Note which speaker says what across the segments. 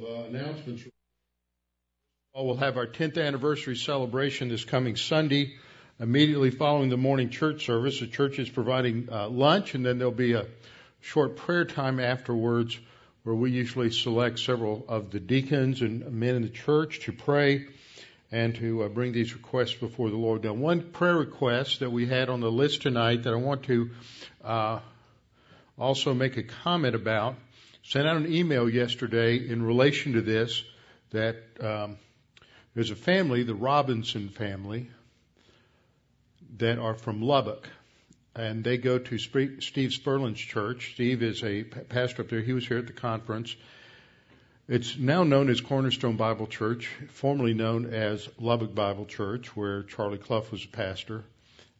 Speaker 1: uh, announcements. We'll have our 10th anniversary celebration this coming Sunday, immediately following the morning church service. The church is providing uh, lunch, and then there'll be a short prayer time afterwards, where we usually select several of the deacons and men in the church to pray and to uh, bring these requests before the Lord. Now, one prayer request that we had on the list tonight that I want to uh, also make a comment about sent out an email yesterday in relation to this that um, there's a family, the Robinson family, that are from Lubbock. And they go to Steve Spurlin's church. Steve is a pastor up there. He was here at the conference. It's now known as Cornerstone Bible Church, formerly known as Lubbock Bible Church, where Charlie Clough was a pastor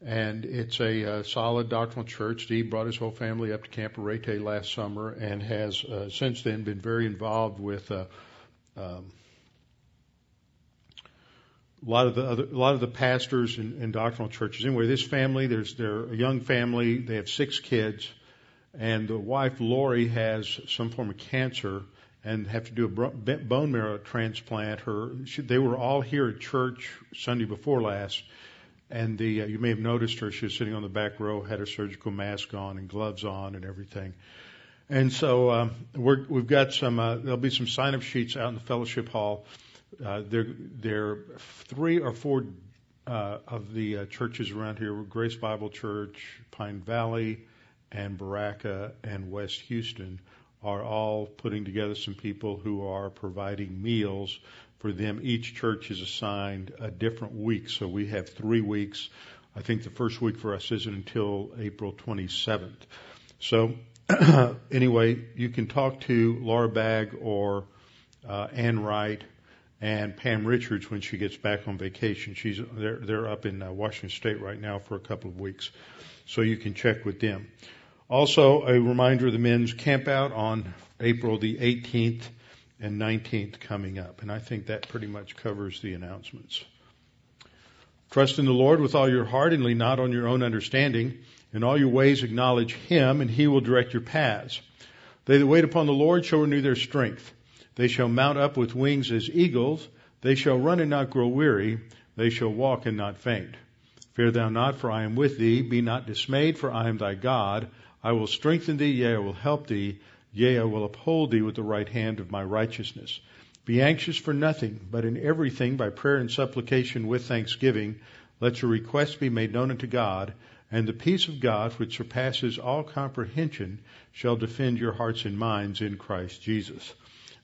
Speaker 1: and it's a uh, solid doctrinal church. Steve brought his whole family up to Camp Arete last summer and has uh, since then been very involved with uh, um, a lot of the other, a lot of the pastors and, and doctrinal churches. Anyway, this family, there's they're a young family. They have six kids, and the wife Lori has some form of cancer and have to do a bone marrow transplant. Her, she, they were all here at church Sunday before last and the uh, you may have noticed her. She was sitting on the back row, had her surgical mask on and gloves on and everything. And so um, we're, we've got some. Uh, there'll be some sign-up sheets out in the fellowship hall. Uh, there, there are three or four uh, of the uh, churches around here: Grace Bible Church, Pine Valley, and Berachah, and West Houston are all putting together some people who are providing meals for them. Each church is assigned a different week. So we have three weeks. I think the first week for us isn't until April 27th. So anyway, you can talk to Laura Bagg or uh, Ann Wright and Pam Richards when she gets back on vacation. She's they're they're up in uh, Washington State right now for a couple of weeks, so you can check with them. Also, a reminder of the men's camp out on April the 18th and 19th coming up. And I think that pretty much covers the announcements. Trust in the Lord with all your heart and lean not on your own understanding. In all your ways acknowledge Him and He will direct your paths. They that wait upon the Lord shall renew their strength. They shall mount up with wings as eagles. They shall run and not grow weary. They shall walk and not faint. Fear thou not, for I am with thee. Be not dismayed, for I am thy God. I will strengthen thee, yea, I will help thee. Yea, I will uphold thee with the right hand of my righteousness. Be anxious for nothing, but in everything by prayer and supplication with thanksgiving, let your requests be made known unto God, and the peace of God, which surpasses all comprehension, shall defend your hearts and minds in Christ Jesus.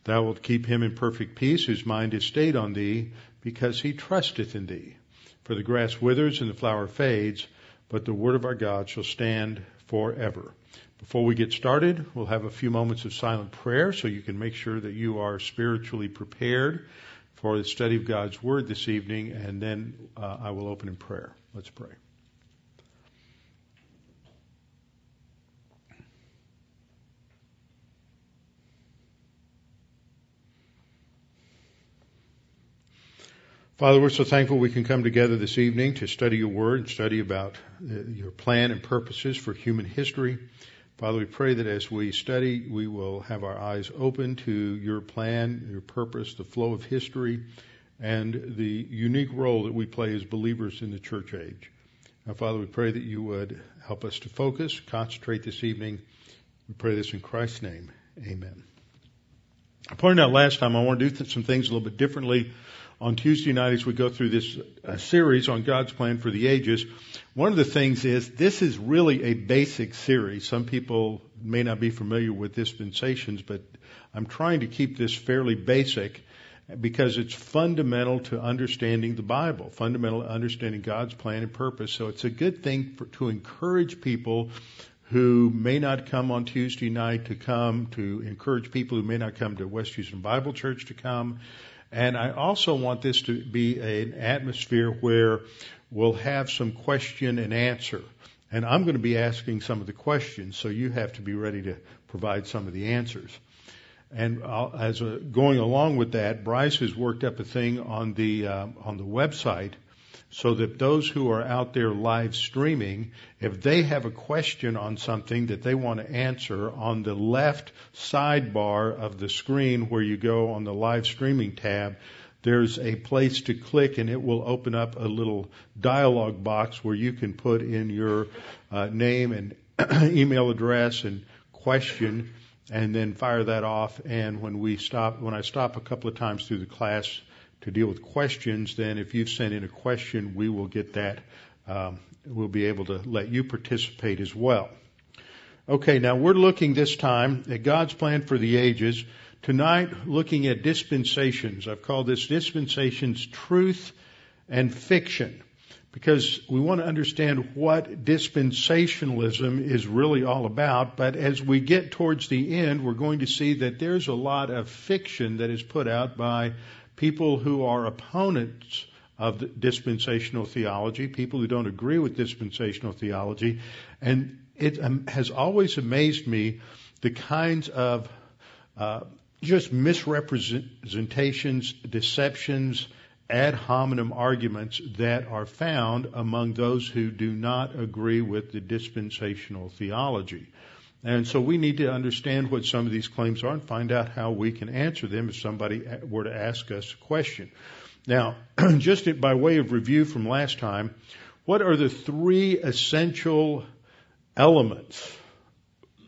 Speaker 1: Thou wilt keep him in perfect peace, whose mind is stayed on thee, because he trusteth in thee. For the grass withers and the flower fades, but the word of our God shall stand forever. Before we get started, we'll have a few moments of silent prayer so you can make sure that you are spiritually prepared for the study of God's Word this evening, and then uh, I will open in prayer. Let's pray. Father, we're so thankful we can come together this evening to study your word and study about uh, your plan and purposes for human history. Father, we pray that as we study, we will have our eyes open to your plan, your purpose, the flow of history, and the unique role that we play as believers in the church age. Now, Father, we pray that you would help us to focus, concentrate this evening. We pray this in Christ's name. Amen. I pointed out last time I want to do some things a little bit differently on Tuesday night as we go through this uh, series on God's plan for the ages. One of the things is this is really a basic series. Some people may not be familiar with dispensations, but I'm trying to keep this fairly basic because it's fundamental to understanding the Bible, fundamental to understanding God's plan and purpose. So it's a good thing for, to encourage people who may not come on Tuesday night to come, to encourage people who may not come to West Houston Bible Church to come, and I also want this to be an atmosphere where we'll have some question and answer. And I'm going to be asking some of the questions, so you have to be ready to provide some of the answers. And I'll, as a, going along with that, Bryce has worked up a thing on the uh, on the website so that those who are out there live streaming, if they have a question on something that they want to answer on the left sidebar of the screen where you go on the live streaming tab, there's a place to click and it will open up a little dialog box where you can put in your uh, name and email address and question and then fire that off. And when we stop when I stop a couple of times through the class to deal with questions then if you've sent in a question we will get that um, we'll be able to let you participate as well okay now we're looking this time at God's plan for the ages Tonight, looking at dispensations. I've called this dispensations truth and fiction because we want to understand what dispensationalism is really all about. But as we get towards the end, we're going to see that there's a lot of fiction that is put out by people who are opponents of dispensational theology, people who don't agree with dispensational theology. And it um, has always amazed me the kinds of uh, just misrepresentations, deceptions, ad hominem arguments that are found among those who do not agree with the dispensational theology. And so we need to understand what some of these claims are and find out how we can answer them if somebody were to ask us a question. Now, just by way of review from last time, what are the three essential elements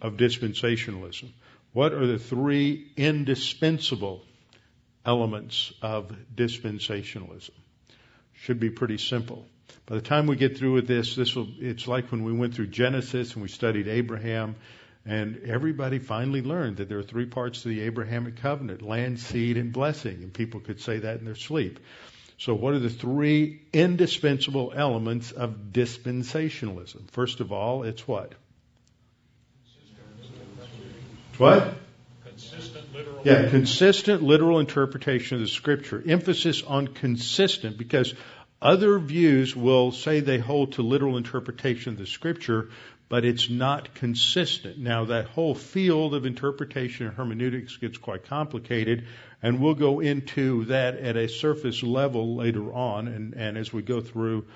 Speaker 1: of dispensationalism? What are the three indispensable elements of dispensationalism? Should be pretty simple. By the time we get through with this, this will, it's like when we went through Genesis and we studied Abraham and everybody finally learned that there are three parts to the Abrahamic covenant, land, seed, and blessing. And people could say that in their sleep. So what are the three indispensable elements of dispensationalism? First of all, it's what? What?
Speaker 2: Consistent literal.
Speaker 1: Yeah, consistent literal interpretation of the scripture. Emphasis on consistent because other views will say they hold to literal interpretation of the scripture, but it's not consistent. Now that whole field of interpretation and hermeneutics gets quite complicated, and we'll go into that at a surface level later on, and, and as we go through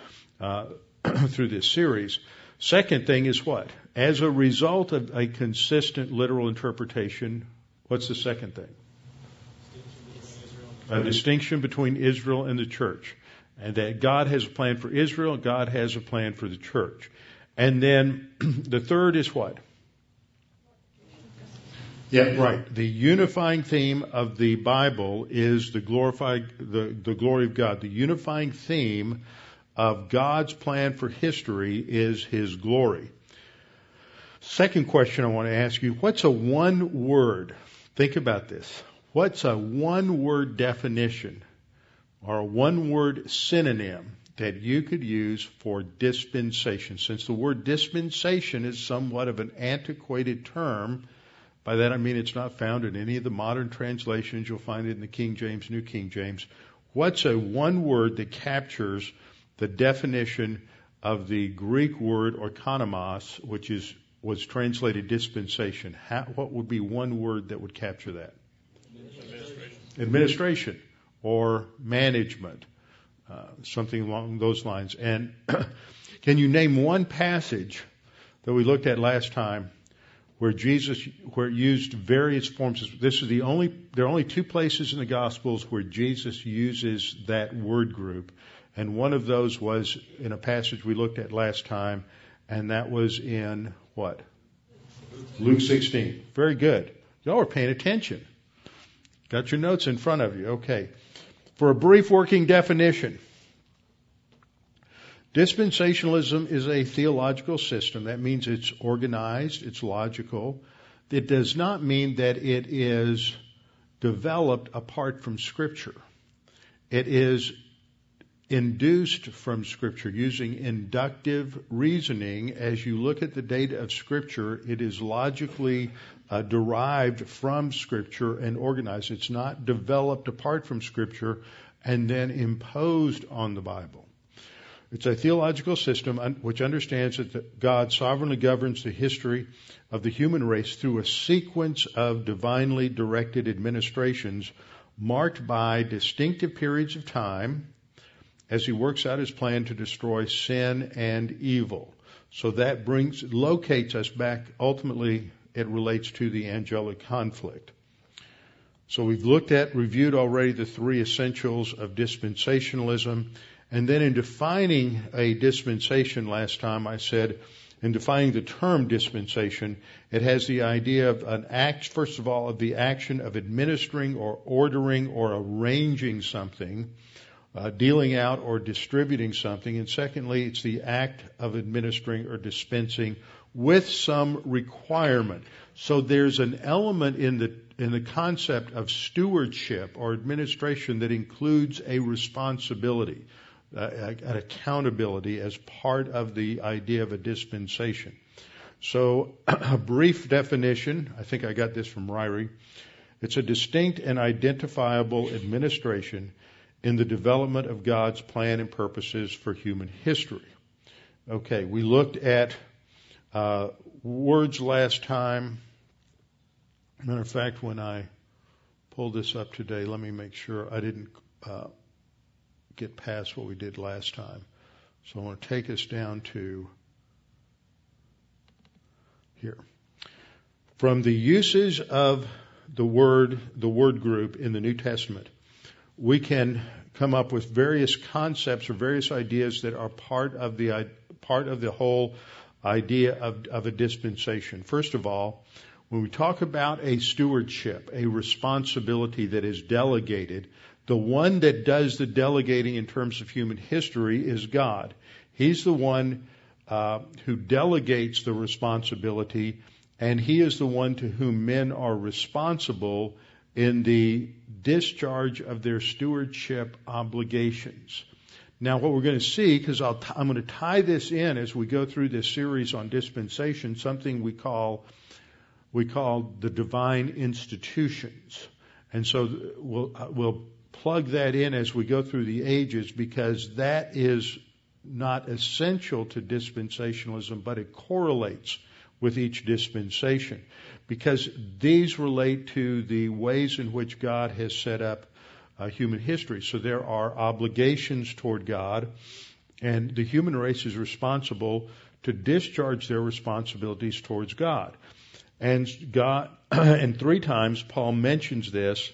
Speaker 1: uh, through this series. Second thing is what? As a result of a consistent literal interpretation, what's the second thing? A distinction between Israel and the church. And that God has a plan for Israel, God has a plan for the church. And then the third is what? Yeah, right. The unifying theme of the Bible is the glorified, the, the glory of God. The unifying theme of God's plan for history is His glory. Second question I want to ask you, what's a one word? Think about this. What's a one word definition or a one word synonym that you could use for dispensation? Since the word dispensation is somewhat of an antiquated term, by that I mean it's not found in any of the modern translations. You'll find it in the King James, New King James. What's a one word that captures the definition of the Greek word oikonomos, which is was translated dispensation. How, what would be one word that would capture that?
Speaker 2: Administration.
Speaker 1: Administration or management, uh, something along those lines. And can you name one passage that we looked at last time where Jesus, where used various forms? This is the only, there are only two places in the Gospels where Jesus uses that word group. And one of those was in a passage we looked at last time, and that was in what? Luke 16. Very good. Y'all are paying attention. Got your notes in front of you. Okay. For a brief working definition, dispensationalism is a theological system. That means it's organized, it's logical. It does not mean that it is developed apart from Scripture. It is induced from Scripture using inductive reasoning. As you look at the data of Scripture, it is logically uh, derived from Scripture and organized. It's not developed apart from Scripture and then imposed on the Bible. It's a theological system which understands that God sovereignly governs the history of the human race through a sequence of divinely directed administrations marked by distinctive periods of time as he works out his plan to destroy sin and evil. So that brings, locates us back, ultimately, it relates to the angelic conflict. So we've looked at, reviewed already the three essentials of dispensationalism. And then in defining a dispensation last time, I said, in defining the term dispensation, it has the idea of an act, first of all, of the action of administering or ordering or arranging something, uh, dealing out or distributing something. And secondly, it's the act of administering or dispensing with some requirement. So there's an element in the in the concept of stewardship or administration that includes a responsibility, uh, an accountability as part of the idea of a dispensation. So, a brief definition, I think I got this from Ryrie. It's a distinct and identifiable administration in the development of God's plan and purposes for human history. Okay, we looked at uh, words last time. Matter of fact, when I pulled this up today, let me make sure I didn't uh, get past what we did last time. So I want to take us down to here. From the uses of the word, the word group in the New Testament, we can come up with various concepts or various ideas that are part of the part of the whole idea of, of a dispensation. First of all, when we talk about a stewardship, a responsibility that is delegated, the one that does the delegating in terms of human history is God. He's the one uh, who delegates the responsibility, and He is the one to whom men are responsible in the discharge of their stewardship obligations. Now, what we're going to see, because i am going to tie this in as we go through this series on dispensation, something we call we call the divine institutions. And so we'll, we'll plug that in as we go through the ages because that is not essential to dispensationalism, but it correlates with each dispensation because these relate to the ways in which God has set up uh, human history. So there are obligations toward God, and the human race is responsible to discharge their responsibilities towards God. And God, and three times Paul mentions this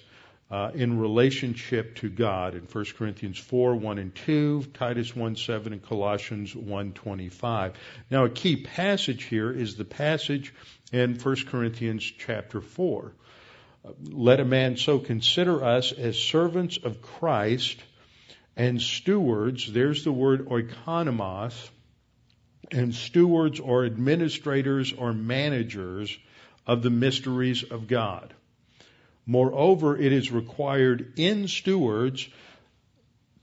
Speaker 1: uh, in relationship to God in 1 Corinthians 4, 1 and 2, Titus 1, 7, and Colossians 1, 25. Now a key passage here is the passage in 1 Corinthians chapter 4. Let a man so consider us as servants of Christ and stewards. There's the word oikonomos. And stewards or administrators or managers of the mysteries of God. Moreover, it is required in stewards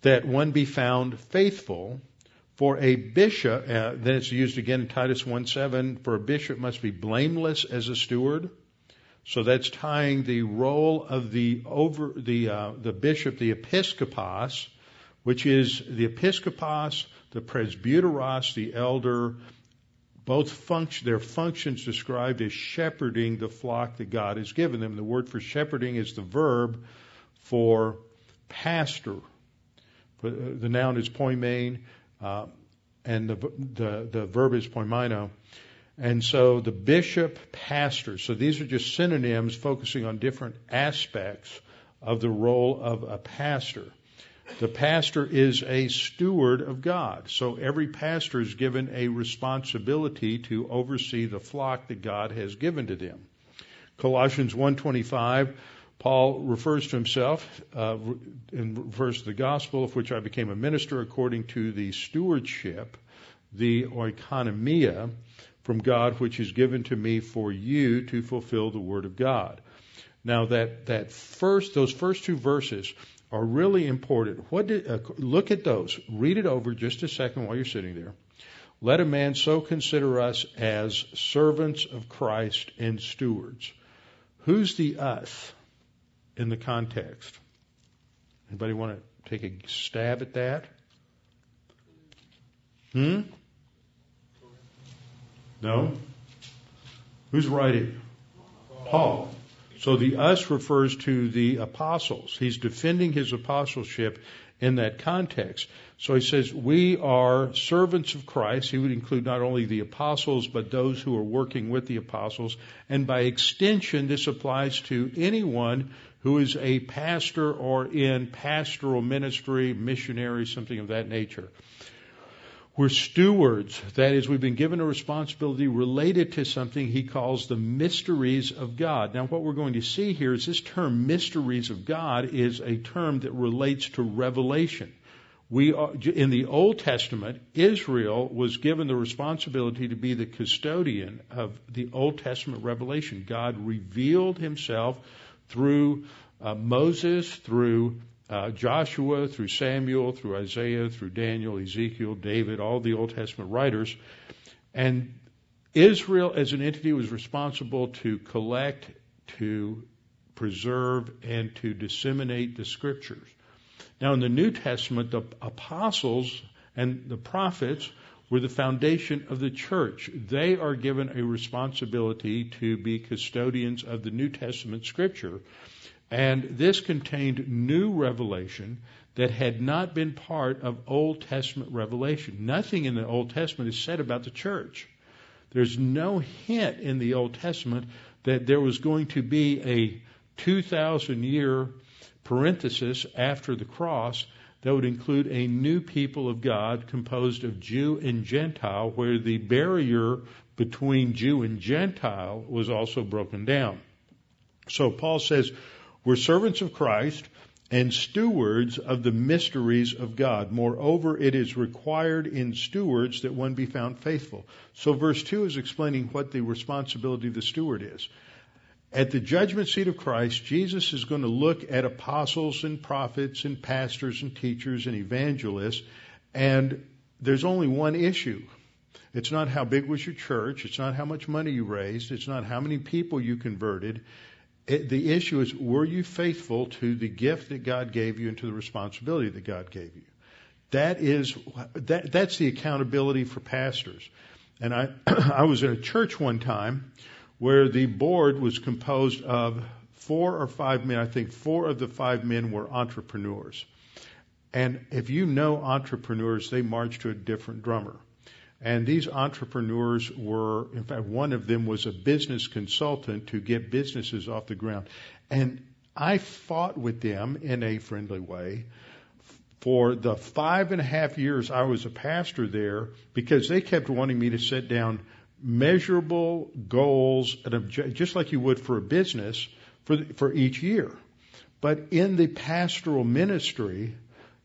Speaker 1: that one be found faithful. For a bishop, uh, then it's used again in Titus 1:7. For a bishop must be blameless as a steward. So that's tying the role of the over the uh, the bishop, the episkopos, which is the episkopos, the presbyteros, the elder, both function, their functions described as shepherding the flock that God has given them. The word for shepherding is the verb for pastor. Uh, the noun is poimen, uh, and the, the, the verb is poimaino. And so the bishop, pastor. So these are just synonyms focusing on different aspects of the role of a pastor. The pastor is a steward of God. So every pastor is given a responsibility to oversee the flock that God has given to them. Colossians 1:25 Paul refers to himself uh, and refers to the gospel of which I became a minister according to the stewardship, the oikonomia from God which is given to me for you to fulfill the word of God. Now that that first those first two verses are really important. What did, uh, look at those. Read it over just a second while you're sitting there. Let a man so consider us as servants of Christ and stewards. Who's the us in the context? Anybody want to take a stab at that? Hmm? No? Who's writing? Paul. So the us refers to the apostles. He's defending his apostleship in that context. So he says, we are servants of Christ. He would include not only the apostles, but those who are working with the apostles. And by extension, this applies to anyone who is a pastor or in pastoral ministry, missionary, something of that nature. We're stewards. That is, we've been given a responsibility related to something he calls the mysteries of God. Now, what we're going to see here is this term mysteries of God is a term that relates to revelation. We are, in the Old Testament, Israel was given the responsibility to be the custodian of the Old Testament revelation. God revealed himself through uh, Moses, through uh, Joshua, through Samuel, through Isaiah, through Daniel, Ezekiel, David, all the Old Testament writers. And Israel as an entity was responsible to collect, to preserve, and to disseminate the scriptures. Now, in the New Testament, the apostles and the prophets were the foundation of the church. They are given a responsibility to be custodians of the New Testament scripture. And this contained new revelation that had not been part of Old Testament revelation. Nothing in the Old Testament is said about the church. There's no hint in the Old Testament that there was going to be a 2,000 year parenthesis after the cross that would include a new people of God composed of Jew and Gentile, where the barrier between Jew and Gentile was also broken down. So Paul says, we're servants of Christ and stewards of the mysteries of God. Moreover, it is required in stewards that one be found faithful. So verse 2 is explaining what the responsibility of the steward is. At the judgment seat of Christ, Jesus is going to look at apostles and prophets and pastors and teachers and evangelists, and there's only one issue. It's not how big was your church. It's not how much money you raised. It's not how many people you converted. It, the issue is, were you faithful to the gift that God gave you and to the responsibility that God gave you? That is, that, that's the accountability for pastors. And I, I was in a church one time where the board was composed of four or five men. I think four of the five men were entrepreneurs. And if you know entrepreneurs, they march to a different drummer. And these entrepreneurs were, in fact, one of them was a business consultant to get businesses off the ground. And I fought with them in a friendly way for the five and a half years I was a pastor there because they kept wanting me to set down measurable goals and obje- just like you would for a business for, the, for each year. But in the pastoral ministry,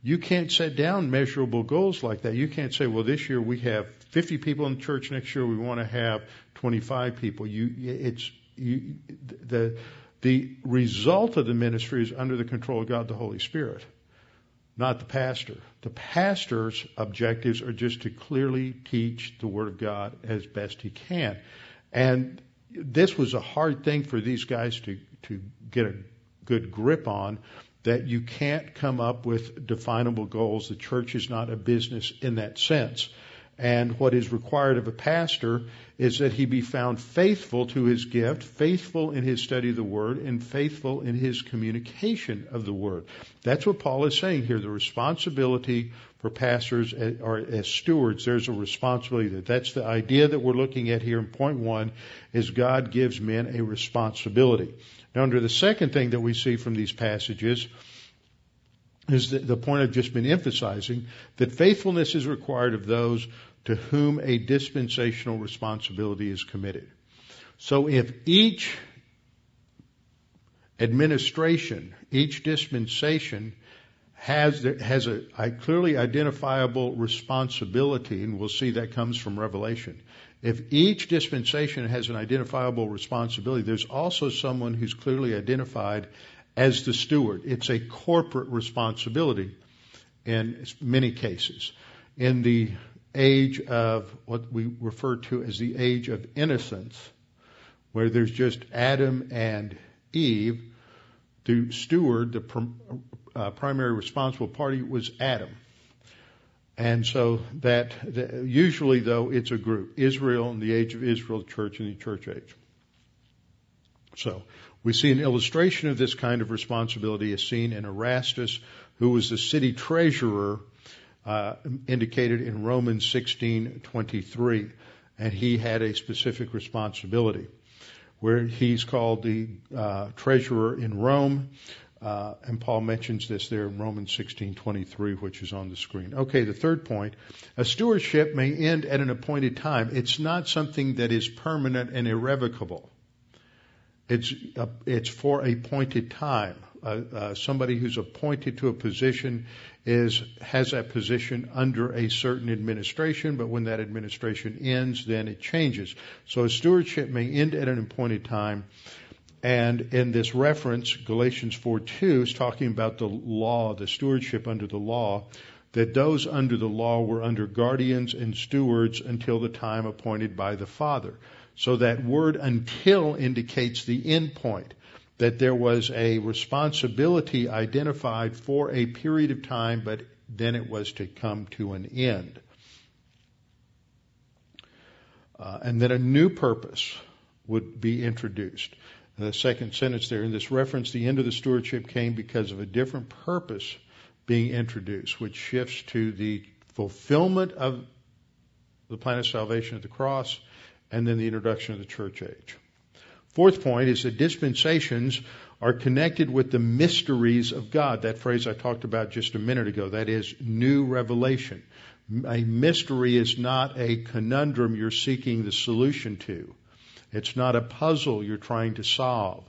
Speaker 1: you can't set down measurable goals like that. You can't say, well, this year we have 50 people in the church. Next year we want to have 25 people. You, it's, you, the, the result of the ministry is under the control of God the Holy Spirit, not the pastor. The pastor's objectives are just to clearly teach the Word of God as best he can. And this was a hard thing for these guys to, to get a good grip on that you can't come up with definable goals. The church is not a business in that sense. And what is required of a pastor is that he be found faithful to his gift, faithful in his study of the Word, and faithful in his communication of the Word. That's what Paul is saying here. The responsibility for pastors or as stewards, there's a responsibility that that's the idea that we're looking at here in point one is God gives men a responsibility. Now under the second thing that we see from these passages is the, the point I've just been emphasizing, that faithfulness is required of those to whom a dispensational responsibility is committed. So if each administration, each dispensation has has a, a, clearly identifiable responsibility, and we'll see that comes from Revelation. If each dispensation has an identifiable responsibility, there's also someone who's clearly identified as the steward. It's a corporate responsibility in many cases. In the age of what we refer to as the age of innocence, where there's just Adam and Eve, the steward, the uh, primary responsible party was Adam. And so that, usually though it's a group, Israel in the age of Israel, the church in the church age. So we see an illustration of this kind of responsibility is seen in Erastus, who was the city treasurer, uh, indicated in Romans 16:23, and he had a specific responsibility, where he's called the uh, treasurer in Rome. Uh, and Paul mentions this there in Romans 16:23, which is on the screen. Okay, the third point: a stewardship may end at an appointed time. It's not something that is permanent and irrevocable. It's it's for a appointed time. Uh, uh, somebody who's appointed to a position is has that position under a certain administration, but when that administration ends, then it changes. So a stewardship may end at an appointed time. And in this reference, Galatians 4:2 is talking about the law, the stewardship under the law, that those under the law were under guardians and stewards until the time appointed by the Father. So that word until indicates the end point, that there was a responsibility identified for a period of time, but then it was to come to an end. Uh, and then a new purpose would be introduced the second sentence there in this reference, the end of the stewardship came because of a different purpose being introduced, which shifts to the fulfillment of the plan of salvation at the cross and then the introduction of the church age. Fourth point is that dispensations are connected with the mysteries of God. That phrase I talked about just a minute ago. That is new revelation. A mystery is not a conundrum you're seeking the solution to. It's not a puzzle you're trying to solve.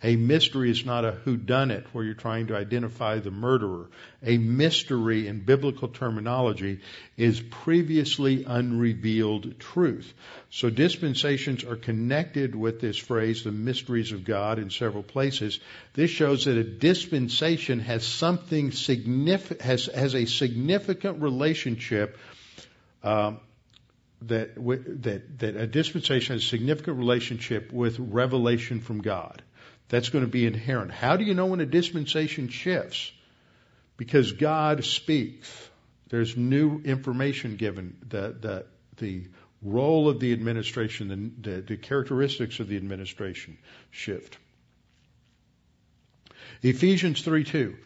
Speaker 1: A mystery is not a whodunit where you're trying to identify the murderer. A mystery in biblical terminology is previously unrevealed truth. So dispensations are connected with this phrase, the mysteries of God, in several places. This shows that a dispensation has something significant, has, has a significant relationship um, that, that, that a dispensation has a significant relationship with revelation from God. That's going to be inherent. How do you know when a dispensation shifts? Because God speaks. There's new information given. The, the, the role of the administration, the, the, the characteristics of the administration shift. Ephesians 3 2.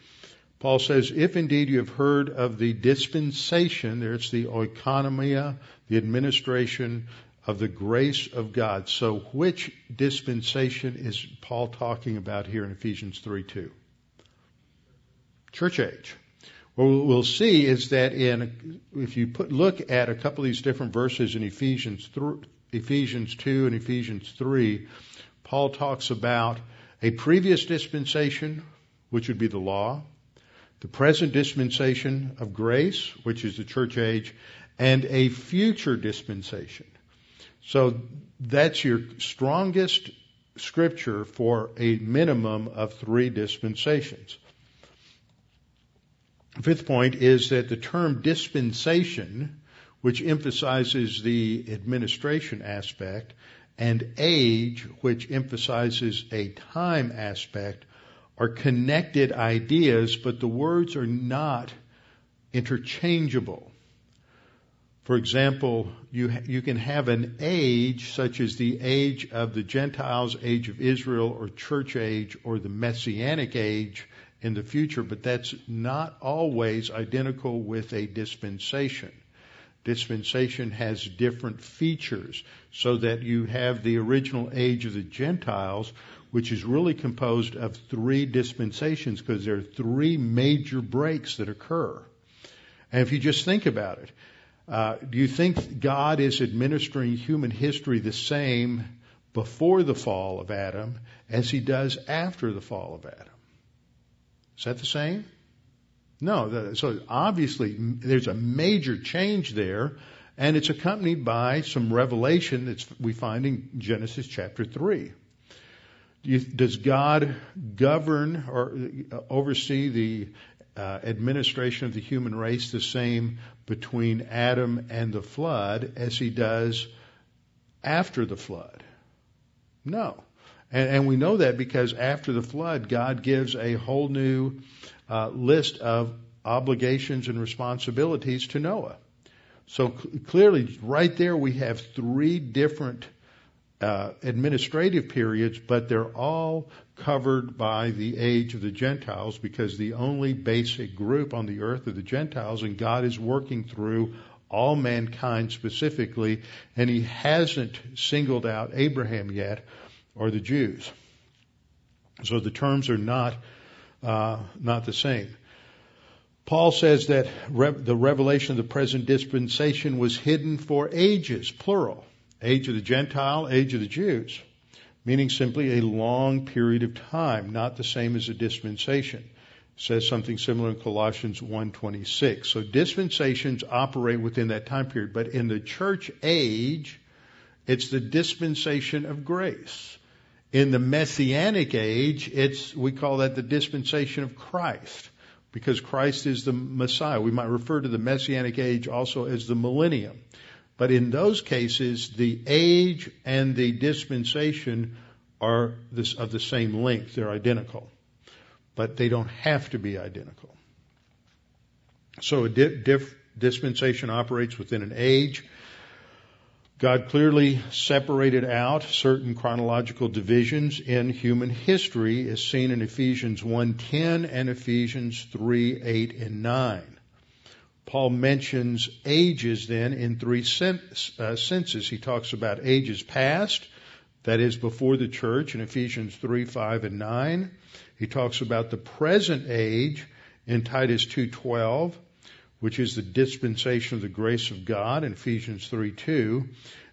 Speaker 1: Paul says, if indeed you have heard of the dispensation, there's the oikonomia, the administration of the grace of God. So which dispensation is Paul talking about here in Ephesians 3 2? Church age. What we'll see is that in, if you put, look at a couple of these different verses in Ephesians, Ephesians 2 and Ephesians 3, Paul talks about a previous dispensation, which would be the law, the present dispensation of grace, which is the church age, and a future dispensation. So that's your strongest scripture for a minimum of three dispensations. Fifth point is that the term dispensation, which emphasizes the administration aspect, and age, which emphasizes a time aspect, are connected ideas, but the words are not interchangeable. For example, you, you can have an age such as the age of the Gentiles, age of Israel, or church age, or the messianic age in the future, but that's not always identical with a dispensation. Dispensation has different features so that you have the original age of the Gentiles, which is really composed of three dispensations because there are three major breaks that occur. And if you just think about it, uh, do you think God is administering human history the same before the fall of Adam as he does after the fall of Adam? Is that the same? No. So obviously there's a major change there, and it's accompanied by some revelation that we find in Genesis chapter 3 does God govern or oversee the uh, administration of the human race the same between Adam and the flood as he does after the flood? No. And, and we know that because after the flood, God gives a whole new uh, list of obligations and responsibilities to Noah. So cl- clearly, right there, we have three different uh, administrative periods, but they're all covered by the age of the Gentiles because the only basic group on the earth are the Gentiles, and God is working through all mankind specifically, and He hasn't singled out Abraham yet or the Jews. So the terms are not uh, not the same. Paul says that the revelation of the present dispensation was hidden for ages, plural. Age of the Gentile, age of the Jews. Meaning simply a long period of time, not the same as a dispensation. It says something similar in Colossians 1.26. So dispensations operate within that time period, but in the church age, it's the dispensation of grace. In the messianic age, it's, we call that the dispensation of Christ because Christ is the Messiah. We might refer to the Messianic age also as the millennium. But in those cases, the age and the dispensation are this, of the same length. They're identical. But they don't have to be identical. So a dispensation operates within an age God clearly separated out certain chronological divisions in human history as seen in Ephesians 1:10 and Ephesians 3:8 and 9. Paul mentions ages then in three uh, senses. He talks about ages past, that is before the church in Ephesians 3, 5, and 9. He talks about the present age in Titus 2:12 which is the dispensation of the grace of God in Ephesians 3 2.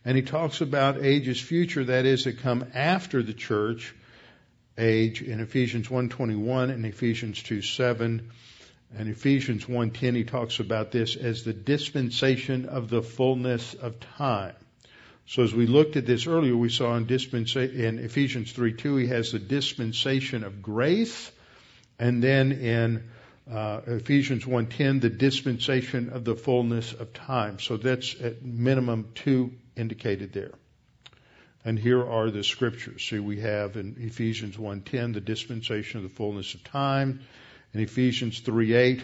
Speaker 1: And he talks about ages future, that is, that come after the church age in Ephesians 1.21 and Ephesians 2 7. And Ephesians 1.10, he talks about this as the dispensation of the fullness of time. So as we looked at this earlier, we saw in, dispensa- in Ephesians 3.2, he has the dispensation of grace. And then in uh, Ephesians 1:10, the dispensation of the fullness of time. So that's at minimum two indicated there. And here are the scriptures. See, we have in Ephesians 1:10 the dispensation of the fullness of time. In Ephesians 3:8,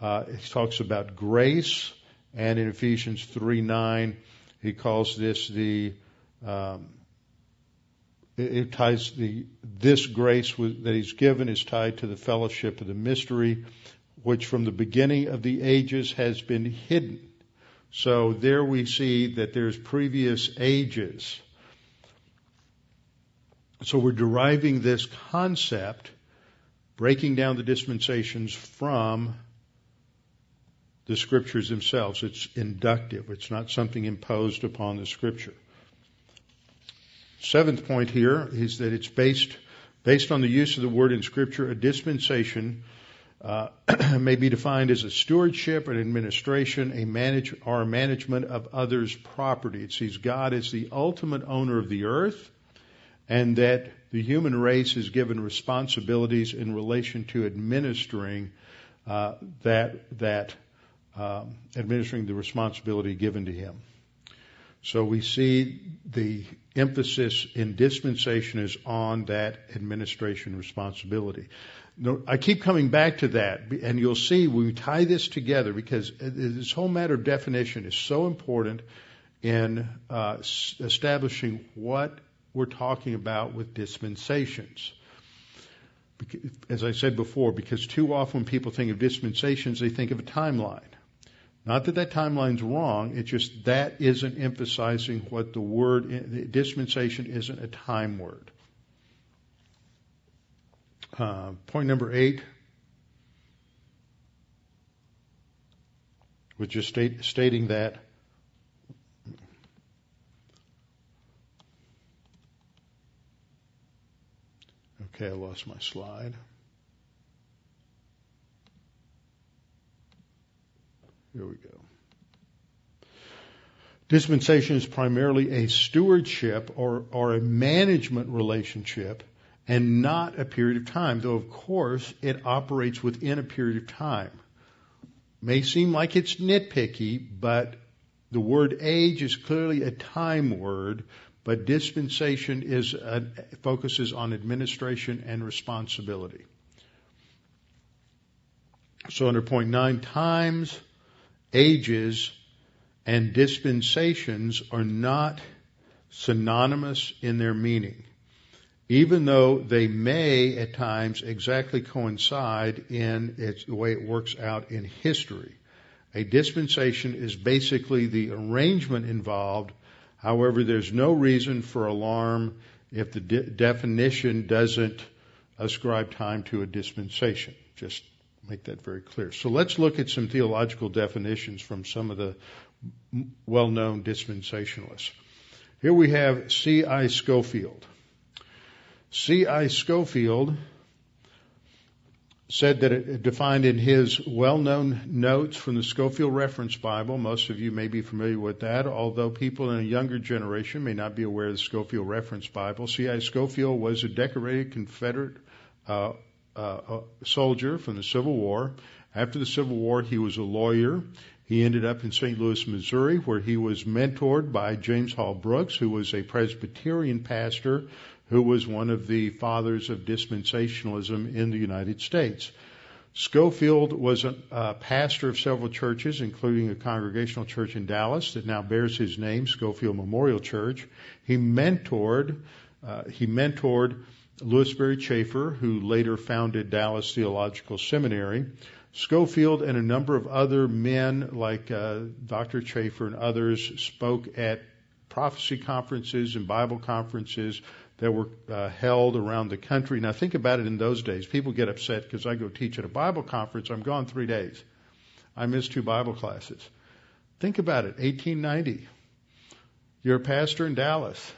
Speaker 1: uh, it talks about grace, and in Ephesians 3:9, he calls this the um, it ties the this grace that he's given is tied to the fellowship of the mystery, which from the beginning of the ages has been hidden. So there we see that there's previous ages. So we're deriving this concept, breaking down the dispensations from the scriptures themselves. It's inductive. It's not something imposed upon the scripture. Seventh point here is that it's based based on the use of the word in Scripture. A dispensation uh, may be defined as a stewardship, an administration, a manage or a management of others' property. It sees God as the ultimate owner of the earth, and that the human race is given responsibilities in relation to administering uh, that that um, administering the responsibility given to him. So we see the emphasis in dispensation is on that administration responsibility. I keep coming back to that, and you'll see we tie this together because this whole matter of definition is so important in uh, establishing what we're talking about with dispensations. As I said before, because too often when people think of dispensations, they think of a timeline. Not that that timeline's wrong, it's just that isn't emphasizing what the word, the dispensation isn't a time word. Uh, point number eight, was just state, stating that Okay, I lost my slide. Here we go. Dispensation is primarily a stewardship or, or a management relationship and not a period of time, though of course it operates within a period of time. May seem like it's nitpicky, but the word age is clearly a time word, but dispensation is a, focuses on administration and responsibility. So under point nine, times ages and dispensations are not synonymous in their meaning, even though they may at times exactly coincide in its, the way it works out in history. A dispensation is basically the arrangement involved. However, there's no reason for alarm if the de- definition doesn't ascribe time to a dispensation. Just make that very clear. So let's look at some theological definitions from some of the well-known dispensationalists. Here we have C.I. Scofield. C.I. Scofield said that it defined in his well-known notes from the Scofield Reference Bible. Most of you may be familiar with that, although people in a younger generation may not be aware of the Scofield Reference Bible. C.I. Scofield was a decorated Confederate uh, uh, soldier from the Civil War. After the Civil War, he was a lawyer. He ended up in St. Louis, Missouri, where he was mentored by James Hall Brookes, who was a Presbyterian pastor who was one of the fathers of dispensationalism in the United States. Scofield was a, a, pastor of several churches, including a congregational church in Dallas that now bears his name, Scofield Memorial Church. He mentored, uh, he mentored Lewis Sperry Chafer, who later founded Dallas Theological Seminary. Scofield and a number of other men like uh, Dr. Chafer and others spoke at prophecy conferences and Bible conferences that were uh, held around the country. Now think about it in those days. People get upset because I go teach at a Bible conference. I'm gone three days. I miss two Bible classes. Think about it. 1890. You're a pastor in Dallas.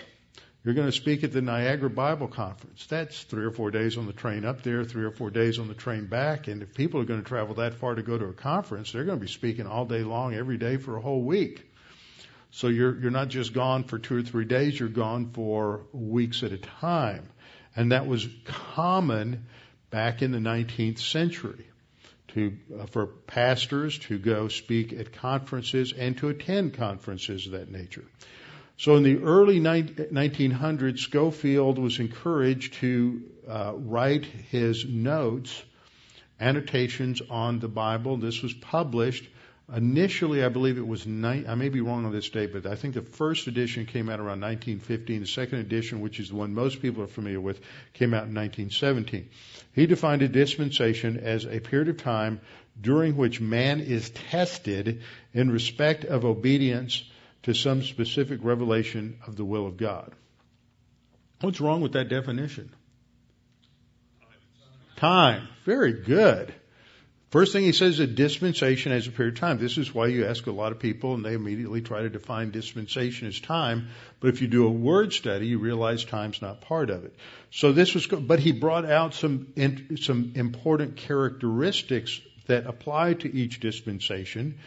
Speaker 1: You're going to speak at the Niagara Bible Conference. That's three or four days on the train up there, three or four days on the train back. And if people are going to travel that far to go to a conference, they're going to be speaking all day long, every day for a whole week. So you're, you're not just gone for two or three days, you're gone for weeks at a time. And that was common back in the 19th century to, uh, for pastors to go speak at conferences and to attend conferences of that nature. So in the early 1900s, Scofield was encouraged to uh, write his notes, annotations on the Bible. This was published Initially, I believe it was, ni- I may be wrong on this date, but I think the first edition came out around 1915. The second edition, which is the one most people are familiar with, came out in 1917. He defined a dispensation as a period of time during which man is tested in respect of obedience to some specific revelation of the will of God. What's wrong with that definition? Time. Very good. First thing he says is a dispensation as a period of time. This is why you ask a lot of people and they immediately try to define dispensation as time. But if you do a word study, you realize time's not part of it. So this was, but he brought out some, some important characteristics that apply to each dispensation.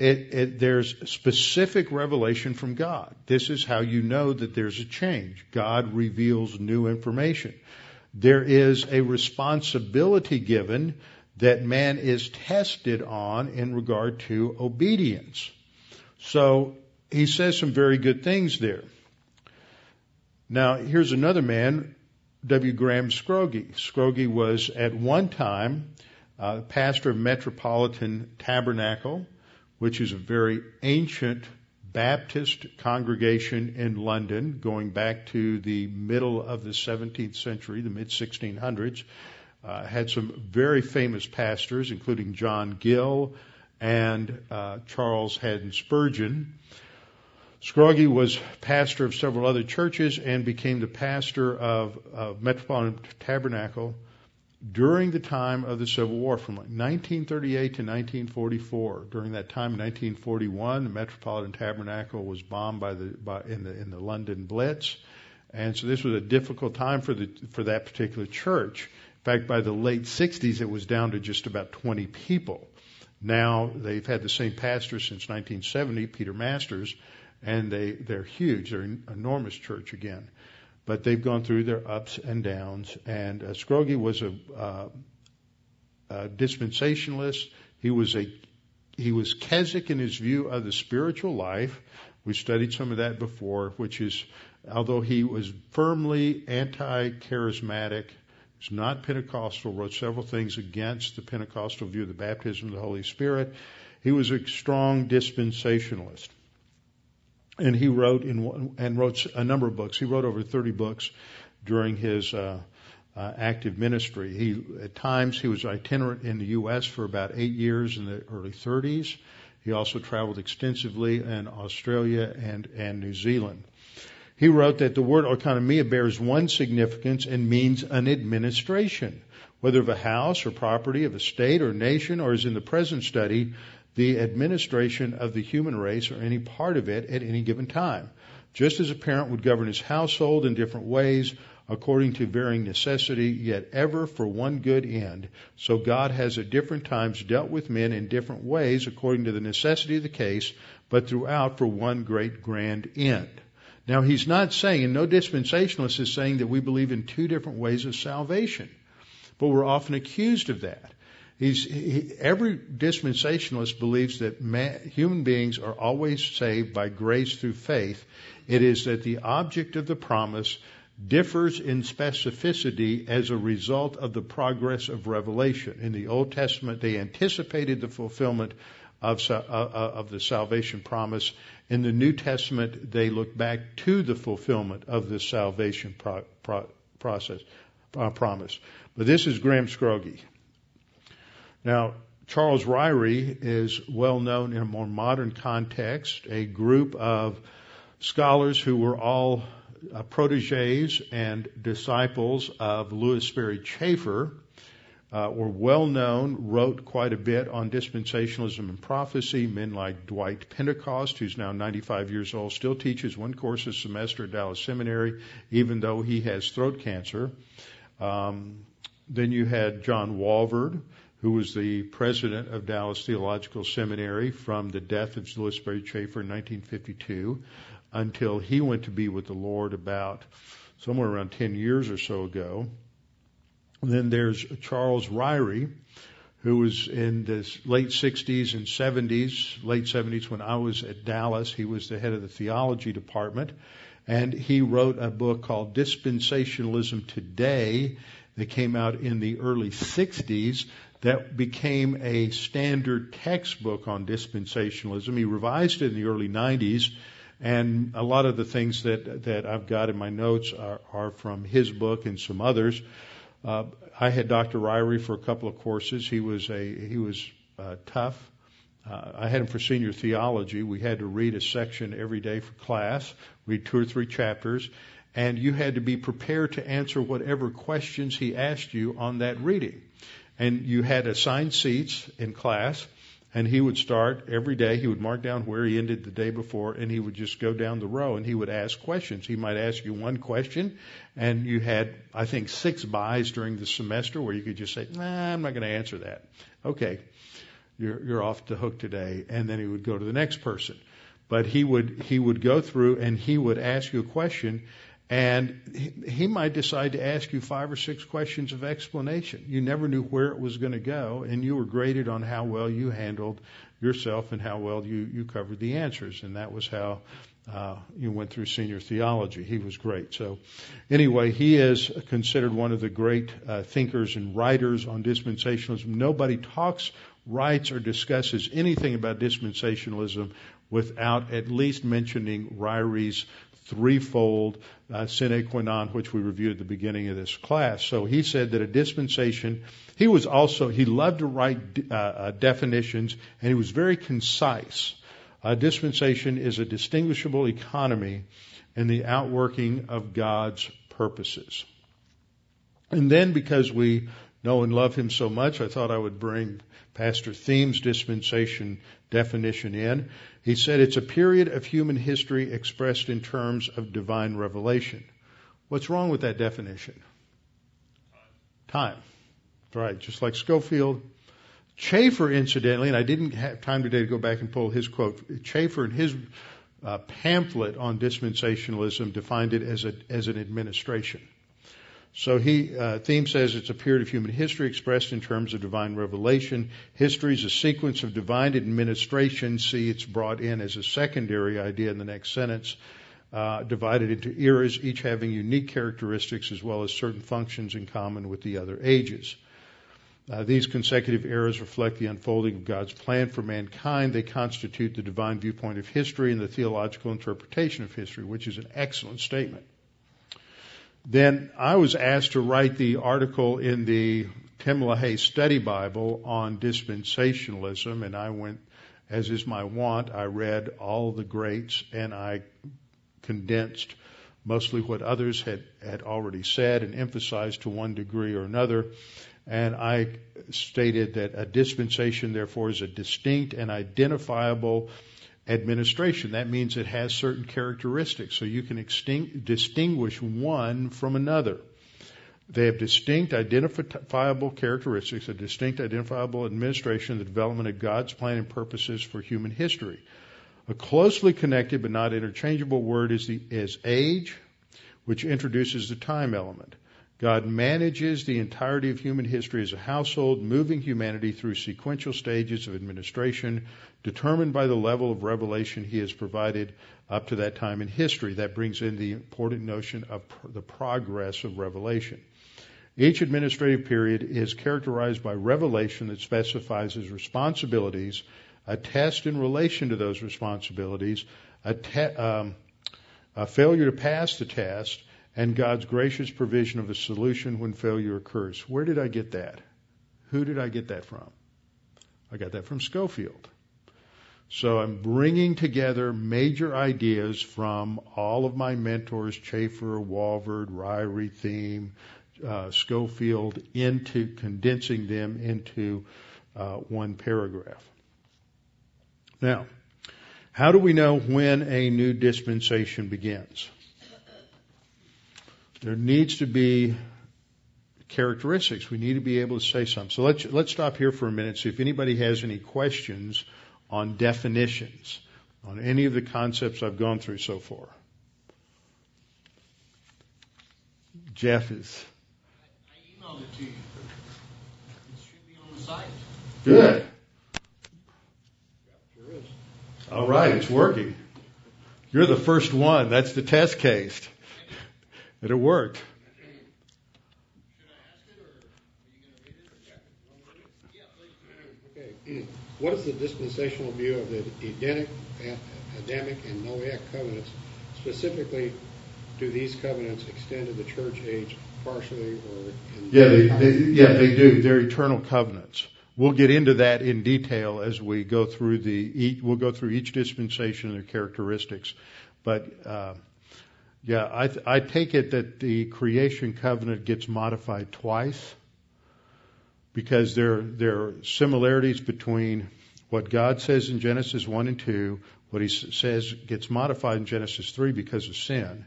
Speaker 1: It, it, there's specific revelation from God. This is how you know that there's a change. God reveals new information. There is a responsibility given that man is tested on in regard to obedience. So he says some very good things there. Now, here's another man, W. Graham Scroggie. Scroggie was at one time uh, pastor of Metropolitan Tabernacle, which is a very ancient Baptist congregation in London, going back to the middle of the 17th century, the mid 1600s uh, had some very famous pastors, including John Gill and uh, Charles Haddon Spurgeon. Scroggie was pastor of several other churches and became the pastor of, of Metropolitan Tabernacle during the time of the Civil War, from 1938 to 1944. During that time, in 1941, the Metropolitan Tabernacle was bombed by the by, in the in the London Blitz, and so this was a difficult time for the for that particular church. Fact, by the late 60s, it was down to just about 20 people. Now they've had the same pastor since 1970, Peter Masters, and they, they're huge. They're an enormous church again. But they've gone through their ups and downs. And uh, Scroggie was a, uh, a dispensationalist. He was a he was Keswick in his view of the spiritual life. We studied some of that before, which is although he was firmly anti-charismatic Not Pentecostal, wrote several things against the Pentecostal view of the baptism of the Holy Spirit. He was a strong dispensationalist. and he wrote in and wrote a number of books. He wrote over 30 books during his uh, uh, active ministry. He at times he was itinerant in the U.S. for about eight years in the early 30s. He also traveled extensively in Australia and and New Zealand. He wrote that the word oikonomia bears one significance and means an administration, whether of a house or property, of a state or nation, or as in the present study, the administration of the human race or any part of it at any given time. Just as a parent would govern his household in different ways, according to varying necessity, yet ever for one good end. So God has at different times dealt with men in different ways according to the necessity of the case, but throughout for one great grand end. Now he's not saying, and no dispensationalist is saying that we believe in two different ways of salvation, but we're often accused of that. He, every dispensationalist believes that man, human beings are always saved by grace through faith. It is that the object of the promise differs in specificity as a result of the progress of revelation. In the Old Testament, they anticipated the fulfillment of, uh, of the salvation promise. In the New Testament, they look back to the fulfillment of the salvation pro- pro- process uh, promise. But this is Graham Scroggie. Now, Charles Ryrie is well known in a more modern context, a group of scholars who were all uh, proteges and disciples of Lewis Sperry Chafer, uh, were well known, wrote quite a bit on dispensationalism and prophecy. Men like Dwight Pentecost, who's now 95 years old, still teaches one course a semester at Dallas Seminary, even though he has throat cancer. Um, then you had John Walvoord, who was the president of Dallas Theological Seminary from the death of Lewis Sperry Chafer in 1952 until he went to be with the Lord about somewhere around 10 years or so ago. And then there's Charles Ryrie, who was in the late 60s and 70s, late 70s when I was at Dallas. He was the head of the theology department. And he wrote a book called Dispensationalism Today that came out in the early 60s that became a standard textbook on dispensationalism. He revised it in the early 90s, and a lot of the things that, that I've got in my notes are, are from his book and some others. Uh, I had Dr. Ryrie for a couple of courses. He was a he was uh, tough. Uh, I had him for senior theology. We had to read a section every day for class, read two or three chapters, and you had to be prepared to answer whatever questions he asked you on that reading and you had assigned seats in class and he would start every day. He would mark down where he ended the day before and he would just go down the row and he would ask questions. He might ask you one question and you had i think six buys during the semester where you could just say nah i'm not going to answer that. Okay you're you're off the hook today. And then he would go to the next person. But he would he would go through and he would ask you a question and he might decide to ask you five or six questions of explanation. You never knew where it was going to go, and you were graded on how well you handled yourself and how well you, you covered the answers. And that was how uh, you went through senior theology. He was great. So, anyway, he is considered one of the great uh, thinkers and writers on dispensationalism. Nobody talks, writes, or discusses anything about dispensationalism without at least mentioning Ryrie's threefold uh, sine qua non, which we reviewed at the beginning of this class. So he said that a dispensation, he was also, he loved to write uh, uh, definitions, and he was very concise. A dispensation is a distinguishable economy in the outworking of God's purposes. And then because we know and love him so much, I thought I would bring Pastor Thieme's dispensation definition in. He said it's a period of human history expressed in terms of divine revelation. What's wrong with that definition? Time. Right, just like Scofield. Chafer, incidentally, and I didn't have time today to go back and pull his quote. Chafer, in his uh, pamphlet on dispensationalism, defined it as, a, as an administration. So he uh, Thieme says it's a period of human history expressed in terms of divine revelation. History is a sequence of divine administration. See, it's brought in as a secondary idea in the next sentence. Uh, divided into eras, each having unique characteristics as well as certain functions in common with the other ages. Uh, these consecutive eras reflect the unfolding of God's plan for mankind. They constitute the divine viewpoint of history and the theological interpretation of history, which is an excellent statement. Then I was asked to write the article in the Tim LaHaye Study Bible on dispensationalism, and I went, as is my wont, I read all the greats and I condensed mostly what others had, had already said and emphasized to one degree or another. And I stated that a dispensation, therefore, is a distinct and identifiable administration. That means it has certain characteristics, so you can extinct, distinguish one from another. They have distinct identifiable characteristics, a distinct identifiable administration, the development of God's plan and purposes for human history. A closely connected but not interchangeable word is, the, is age, which introduces the time element. God manages the entirety of human history as a household, moving humanity through sequential stages of administration determined by the level of revelation he has provided up to that time in history. That brings in the important notion of the progress of revelation. Each administrative period is characterized by revelation that specifies his responsibilities, a test in relation to those responsibilities, a, te- um, a failure to pass the test, and God's gracious provision of a solution when failure occurs. Where did I get that? Who did I get that from? I got that from Scofield. So I'm bringing together major ideas from all of my mentors, Chafer, Walvoord, Ryrie, Thieme, uh, Scofield, into condensing them into uh, one paragraph. Now, how do we know when a new dispensation begins? There needs to be characteristics. We need to be able to say something. So let's let's stop here for a minute. See if anybody has any questions on definitions on any of the concepts I've gone through so far. Jeff is.
Speaker 3: I emailed it to you. It should be on the site.
Speaker 1: Good.
Speaker 3: Sure is.
Speaker 1: All right, it's working. You're the first one. That's the test case. That it worked.
Speaker 3: Should I ask it, or are you going to read it? Yeah, please.
Speaker 4: Okay. What is the dispensational view of the Edenic, Adamic, and Noahic covenants? Specifically, do these covenants extend to the church age partially or in?
Speaker 1: Yeah, they, they, yeah, they do. They're eternal covenants. We'll get into that in detail as we go through the. We'll go through each dispensation and their characteristics, but uh, yeah, I, I take it that the creation covenant gets modified twice because there there are similarities between what God says in Genesis one and two, what He says gets modified in Genesis three because of sin,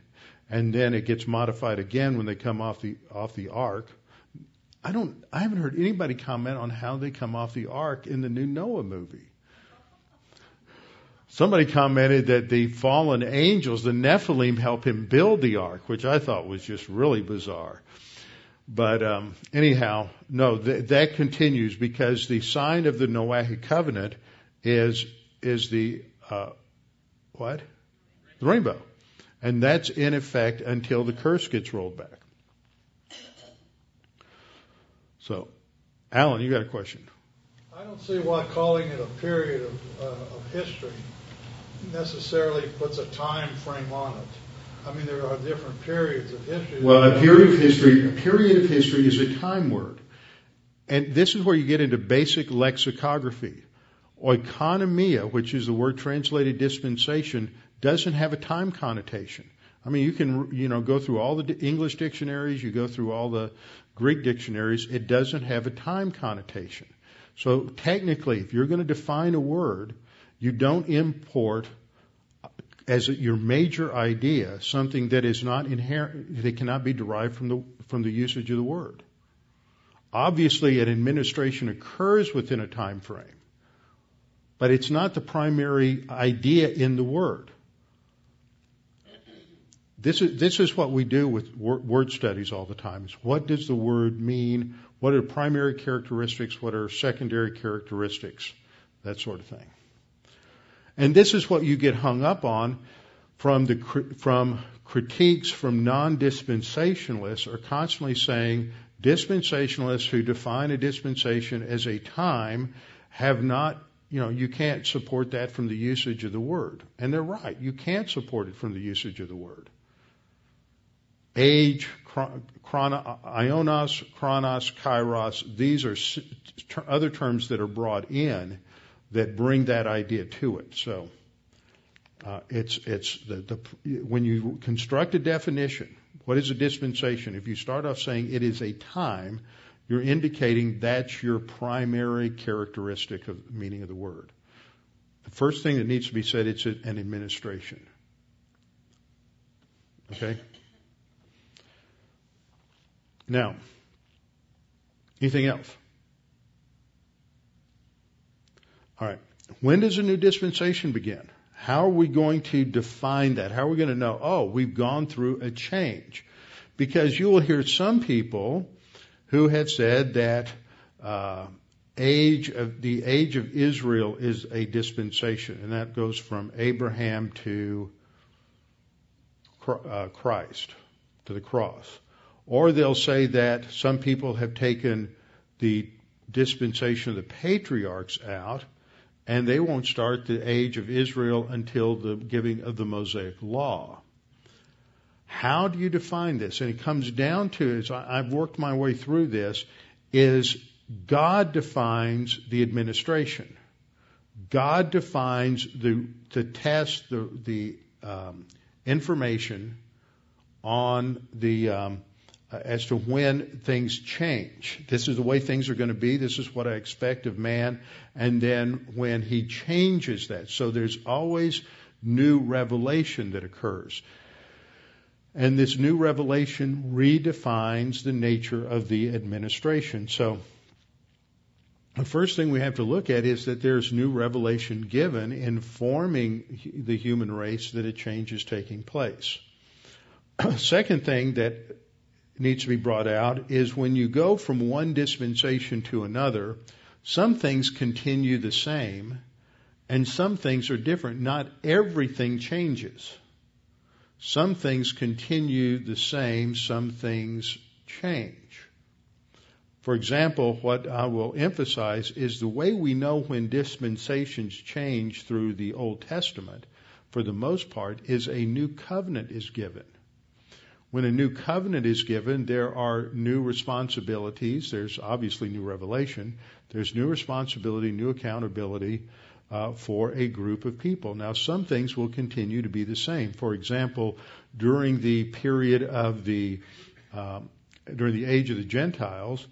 Speaker 1: and then it gets modified again when they come off the off the ark. I don't. I haven't heard anybody comment on how they come off the ark in the new Noah movie. Somebody commented that the fallen angels, the Nephilim, help him build the ark, which I thought was just really bizarre. But um, anyhow, no, th- that continues because the sign of the Noahic covenant is is the uh, what? The rainbow, and that's in effect until the curse gets rolled back. So, Alan, you got a question?
Speaker 5: I don't see why calling it a period of, uh, of history necessarily puts a time frame on it. I mean, there are different periods of history.
Speaker 1: Well, a period of history, a period of history is a time word. And this is where you get into basic lexicography. Oikonomia, which is the word translated dispensation, doesn't have a time connotation. I mean, you can, you know, go through all the English dictionaries, you go through all the Greek dictionaries, it doesn't have a time connotation. So technically, if you're going to define a word, you don't import as your major idea something that is not inherent, that cannot be derived from the, from the usage of the word. Obviously, an administration occurs within a time frame, but it's not the primary idea in the word. This is, this is what we do with word studies all the time. Is what does the word mean? What are primary characteristics? What are secondary characteristics? That sort of thing. And this is what you get hung up on from the from critiques from non-dispensationalists are constantly saying Dispensationalists who define a dispensation as a time have not, you know, you can't support that from the usage of the word. And they're right. You can't support it from the usage of the word. Age, chrono, ionos, chronos, kairos, these are other terms that are brought in that bring that idea to it. So, uh, it's, it's the, the, when you construct a definition, what is a dispensation? If you start off saying it is a time, you're indicating that's your primary characteristic of meaning of the word. The first thing that needs to be said, it's an administration. Okay? Now, anything else? All right. When does a new dispensation begin? How are we going to define that? How are we going to know, oh, we've gone through a change? Because you will hear some people who have said that uh, age of the age of Israel is a dispensation, and that goes from Abraham to uh, Christ to the cross. Or they'll say that some people have taken the dispensation of the patriarchs out and they won't start the age of Israel until the giving of the Mosaic Law. How do you define this? And it comes down to, as I've worked my way through this, is God defines the administration. God defines the, to test the, the um, information on the um, Uh, as to when things change. This is the way things are going to be. This is what I expect of man. And then when he changes that. So there's always new revelation that occurs. And this new revelation redefines the nature of the administration. So the first thing we have to look at is that there's new revelation given informing the human race that a change is taking place. Second thing that needs to be brought out is when you go from one dispensation to another, some things continue the same and some things are different. Not everything changes. Some things continue the same, some things change. For example, what I will emphasize is the way we know when dispensations change through the Old Testament, for the most part, is a new covenant is given. When a new covenant is given, there are new responsibilities. There's obviously new revelation. There's new responsibility, new accountability uh, for a group of people. Now, some things will continue to be the same. For example, during the period of the um, during the age of the Gentiles,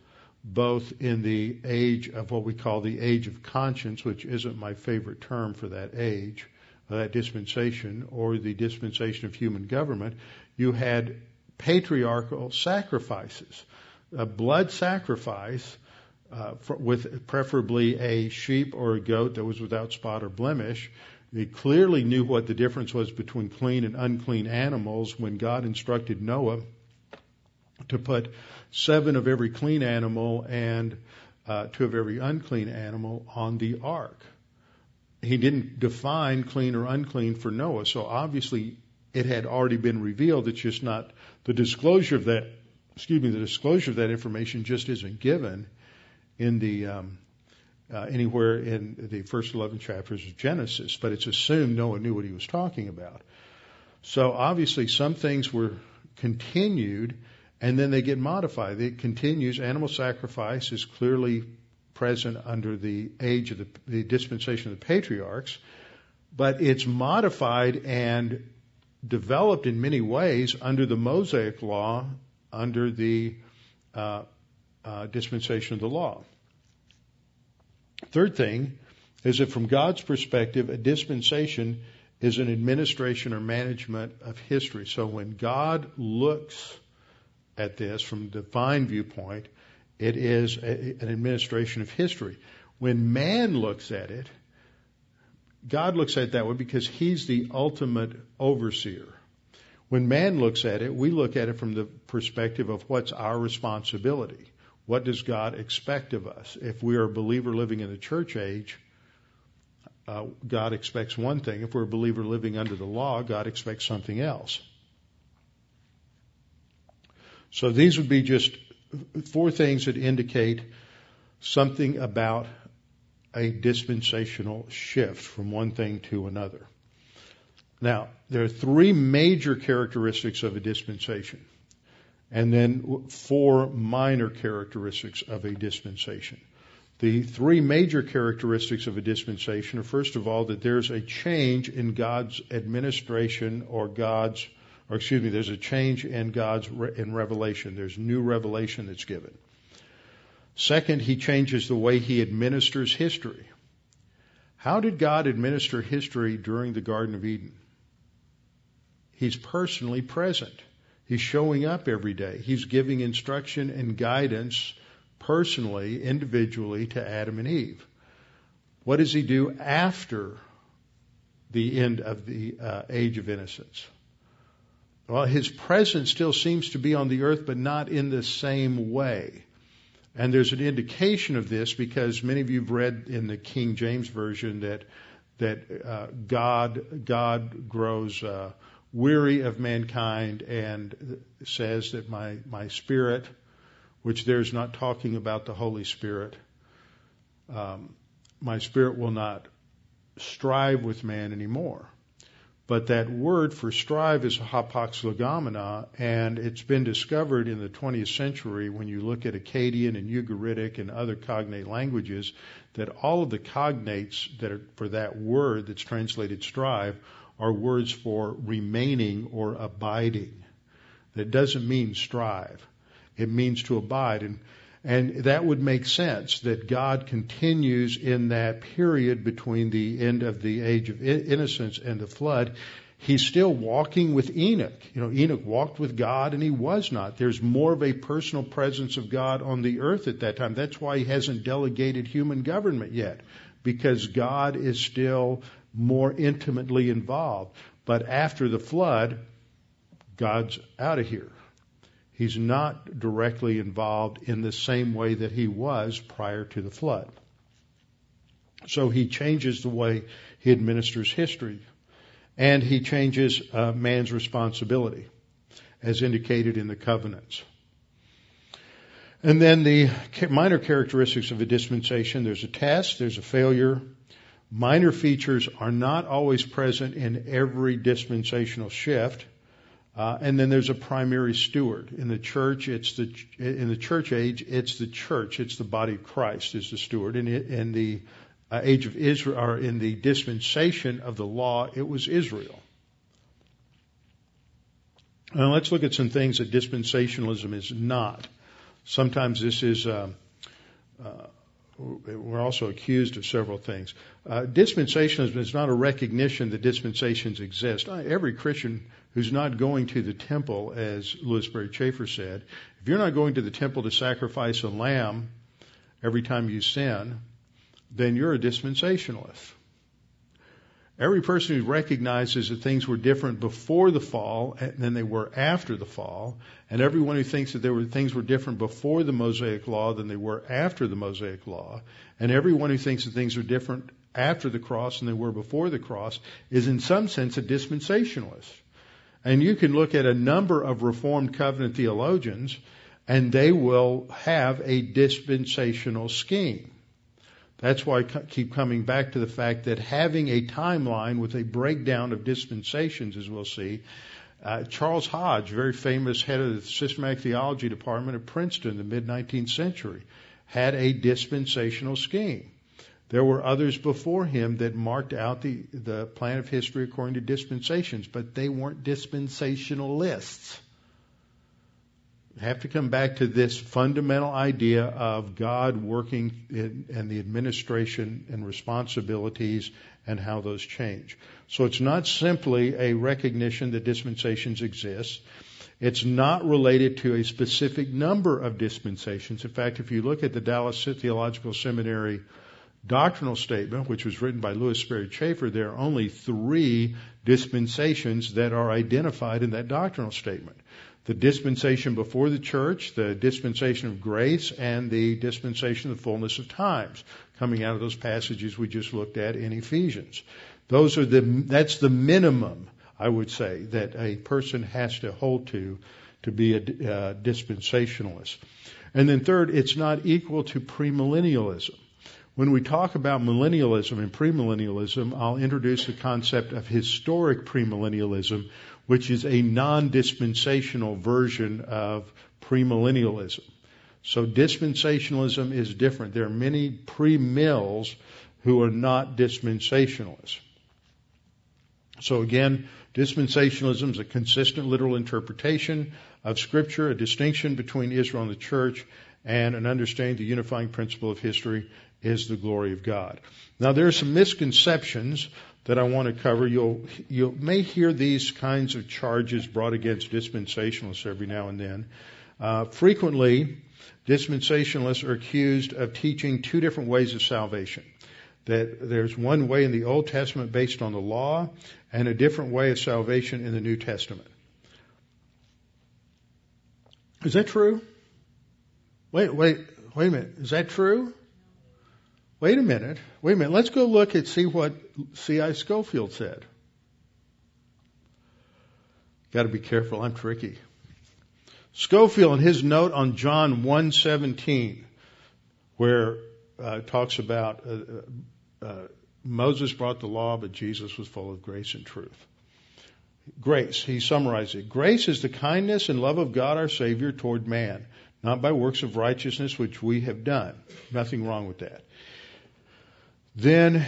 Speaker 1: both in the age of what we call the age of conscience, which isn't my favorite term for that age, that dispensation, or the dispensation of human government, you had patriarchal sacrifices, a blood sacrifice uh, for, with preferably a sheep or a goat that was without spot or blemish. They clearly knew what the difference was between clean and unclean animals when God instructed Noah to put seven of every clean animal and uh, two of every unclean animal on the ark. He didn't define clean or unclean for Noah, so obviously it had already been revealed. It's just not the disclosure of that. Excuse me, the disclosure of that information just isn't given in the um, uh, anywhere in the first 11 chapters of Genesis, but it's assumed Noah knew what he was talking about. So obviously, some things were continued, and then they get modified. It continues. Animal sacrifice is clearly present under the age of the, the dispensation of the patriarchs, but it's modified and developed in many ways under the Mosaic law, under the uh, uh, dispensation of the law. Third thing is that from God's perspective, a dispensation is an administration or management of history. So when God looks at this from the divine viewpoint, it is a, an administration of history. When man looks at it, God looks at it that way because He's the ultimate overseer. When man looks at it, we look at it from the perspective of what's our responsibility. What does God expect of us? If we are a believer living in the church age, uh, God expects one thing. If we're a believer living under the law, God expects something else. So these would be just four things that indicate something about a dispensational shift from one thing to another. Now, there are three major characteristics of a dispensation, and then four minor characteristics of a dispensation. The three major characteristics of a dispensation are first of all that there's a change in God's administration or God's, or excuse me, there's a change in God's in revelation. There's new revelation that's given. Second, he changes the way he administers history. How did God administer history during the Garden of Eden? He's personally present. He's showing up every day. He's giving instruction and guidance personally, individually to Adam and Eve. What does he do after the end of the uh, age of innocence? Well, his presence still seems to be on the earth, but not in the same way. And there's an indication of this because many of you have read in the King James version that that uh, God God grows uh, weary of mankind and says that my my spirit, which there's not talking about the Holy Spirit, um, my spirit will not strive with man anymore. But that word for strive is hapax and it's been discovered in the 20th century when you look at Akkadian and Ugaritic and other cognate languages that all of the cognates that are for that word that's translated strive are words for remaining or abiding. That doesn't mean strive. It means to abide. And and that would make sense that God continues in that period between the end of the age of innocence and the flood. He's still walking with Enoch. You know, Enoch walked with God and he was not. There's more of a personal presence of God on the earth at that time. That's why he hasn't delegated human government yet, because God is still more intimately involved. But after the flood, God's out of here. He's not directly involved in the same way that he was prior to the flood. So he changes the way he administers history, and he changes uh, man's responsibility, as indicated in the covenants. And then the minor characteristics of a dispensation there's a test, there's a failure. Minor features are not always present in every dispensational shift. Uh, and then there's a primary steward in the church. It's the in the church age. It's the church. It's the body of Christ is the steward. And in the uh, age of Israel, or in the dispensation of the law, it was Israel. Now let's look at some things that dispensationalism is not. Sometimes this is. Uh, uh we're also accused of several things. Uh, dispensationalism is not a recognition that dispensations exist. Every Christian who's not going to the temple, as Lewis Sperry Chafer said, if you're not going to the temple to sacrifice a lamb every time you sin, then you're a dispensationalist. Every person who recognizes that things were different before the fall than they were after the fall, and everyone who thinks that there were things were different before the Mosaic Law than they were after the Mosaic Law, and everyone who thinks that things are different after the cross than they were before the cross is in some sense a dispensationalist. And you can look at a number of Reformed covenant theologians, and they will have a dispensational scheme. That's why I keep coming back to the fact that having a timeline with a breakdown of dispensations, as we'll see, uh, Charles Hodge, very famous head of the systematic theology department at Princeton in the mid 19th century, had a dispensational scheme. There were others before him that marked out the, the plan of history according to dispensations, but they weren't dispensationalists. Have to come back to this fundamental idea of God working in, in the administration and responsibilities and how those change. So it's not simply a recognition that dispensations exist. It's not related to a specific number of dispensations. In fact, if you look at the Dallas Theological Seminary doctrinal statement, which was written by Lewis Sperry Chafer, there are only three dispensations that are identified in that doctrinal statement. The dispensation before the church, the dispensation of grace, and the dispensation of the fullness of times, coming out of those passages we just looked at in Ephesians. Those are the, that's the minimum, I would say, that a person has to hold to to be a uh, dispensationalist. And then third, it's not equal to premillennialism. When we talk about millennialism and premillennialism, I'll introduce the concept of historic premillennialism, which is a non-dispensational version of premillennialism. So dispensationalism is different. There are many pre-mills who are not dispensationalists. So again, dispensationalism is a consistent literal interpretation of Scripture, a distinction between Israel and the church, and an understanding the unifying principle of history is the glory of God. Now there are some misconceptions that I want to cover. You'll you may hear these kinds of charges brought against dispensationalists every now and then. Uh, frequently, dispensationalists are accused of teaching two different ways of salvation. That there's one way in the Old Testament based on the law, and a different way of salvation in the New Testament. Is that true? Wait, wait, wait a minute. Is that true? Wait a minute. Wait a minute. Let's go look and see what C.I. Scofield said. Got to be careful. I'm tricky. Scofield, in his note on John 1:17, where uh, talks about uh, uh, Moses brought the law, but Jesus was full of grace and truth. Grace, he summarized it. Grace is the kindness and love of God our Savior toward man, not by works of righteousness which we have done. Nothing wrong with that. Then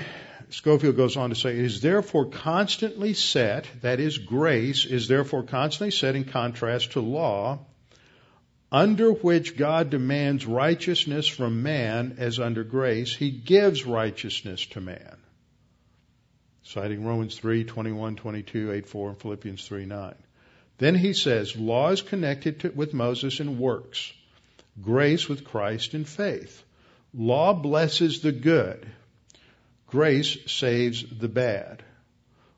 Speaker 1: Scofield goes on to say, it is therefore constantly set, that is, grace is therefore constantly set in contrast to law, under which God demands righteousness from man as under grace, he gives righteousness to man. Citing Romans 3, 21, 22, 8, 4, and Philippians 3, 9. Then he says, law is connected to, with Moses in works, grace with Christ in faith. Law blesses the good, grace saves the bad.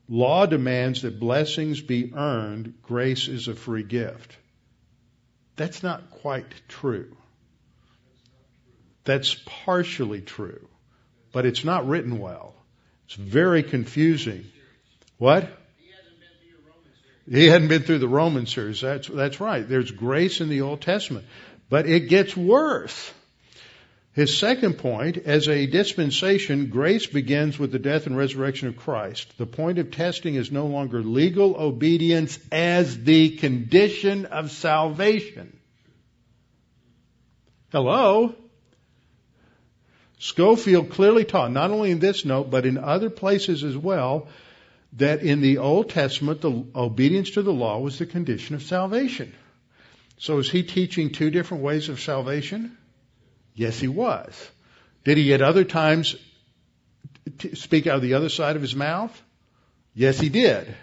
Speaker 1: Law demands that blessings be earned, grace is a free gift. That's not quite true. That's partially true, but it's not written well. It's very confusing. What? He hadn't been through the Roman series. That's, that's right. There's grace in the Old Testament. But it gets worse. His second point, as a dispensation, grace begins with the death and resurrection of Christ. The point of testing is no longer legal obedience as the condition of salvation. Hello? Scofield clearly taught, not only in this note, but in other places as well, that in the Old Testament, the obedience to the law was the condition of salvation. So is he teaching two different ways of salvation? Yes, he was. Did he at other times speak out of the other side of his mouth? Yes, he did.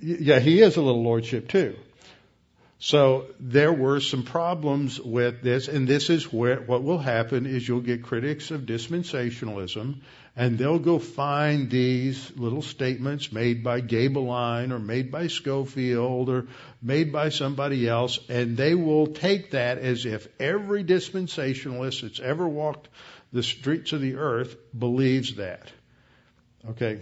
Speaker 1: Yeah, he is a little lordship too. So there were some problems with this, and this is where what will happen is you'll get critics of dispensationalism, and they'll go find these little statements made by Gaebelein or made by Scofield or made by somebody else, and they will take that as if every dispensationalist that's ever walked the streets of the earth believes that. Okay,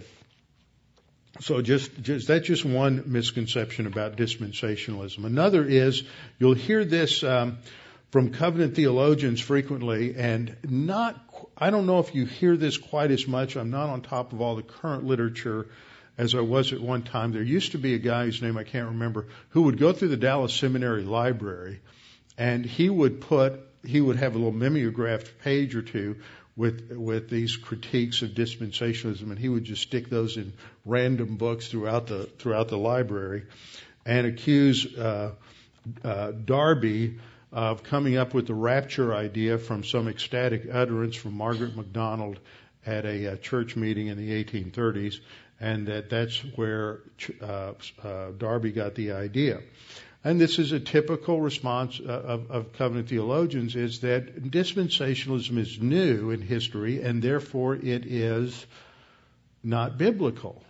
Speaker 1: so just, just that's just one misconception about dispensationalism. Another is you'll hear this um, from covenant theologians frequently, and not. I don't know if you hear this quite as much. I'm not on top of all the current literature as I was at one time. There used to be a guy whose name I can't remember who would go through the Dallas Seminary library, and he would put he would have a little mimeographed page or two with with these critiques of dispensationalism, and he would just stick those in random books throughout the throughout the library, and accuse uh, uh, Darby of coming up with the rapture idea from some ecstatic utterance from Margaret MacDonald at a, a uh, church meeting in the 1830s, and that that's where uh, uh, Darby got the idea and this is a typical response uh, of, of, covenant theologians, is that dispensationalism is new in history, and therefore it is not biblical.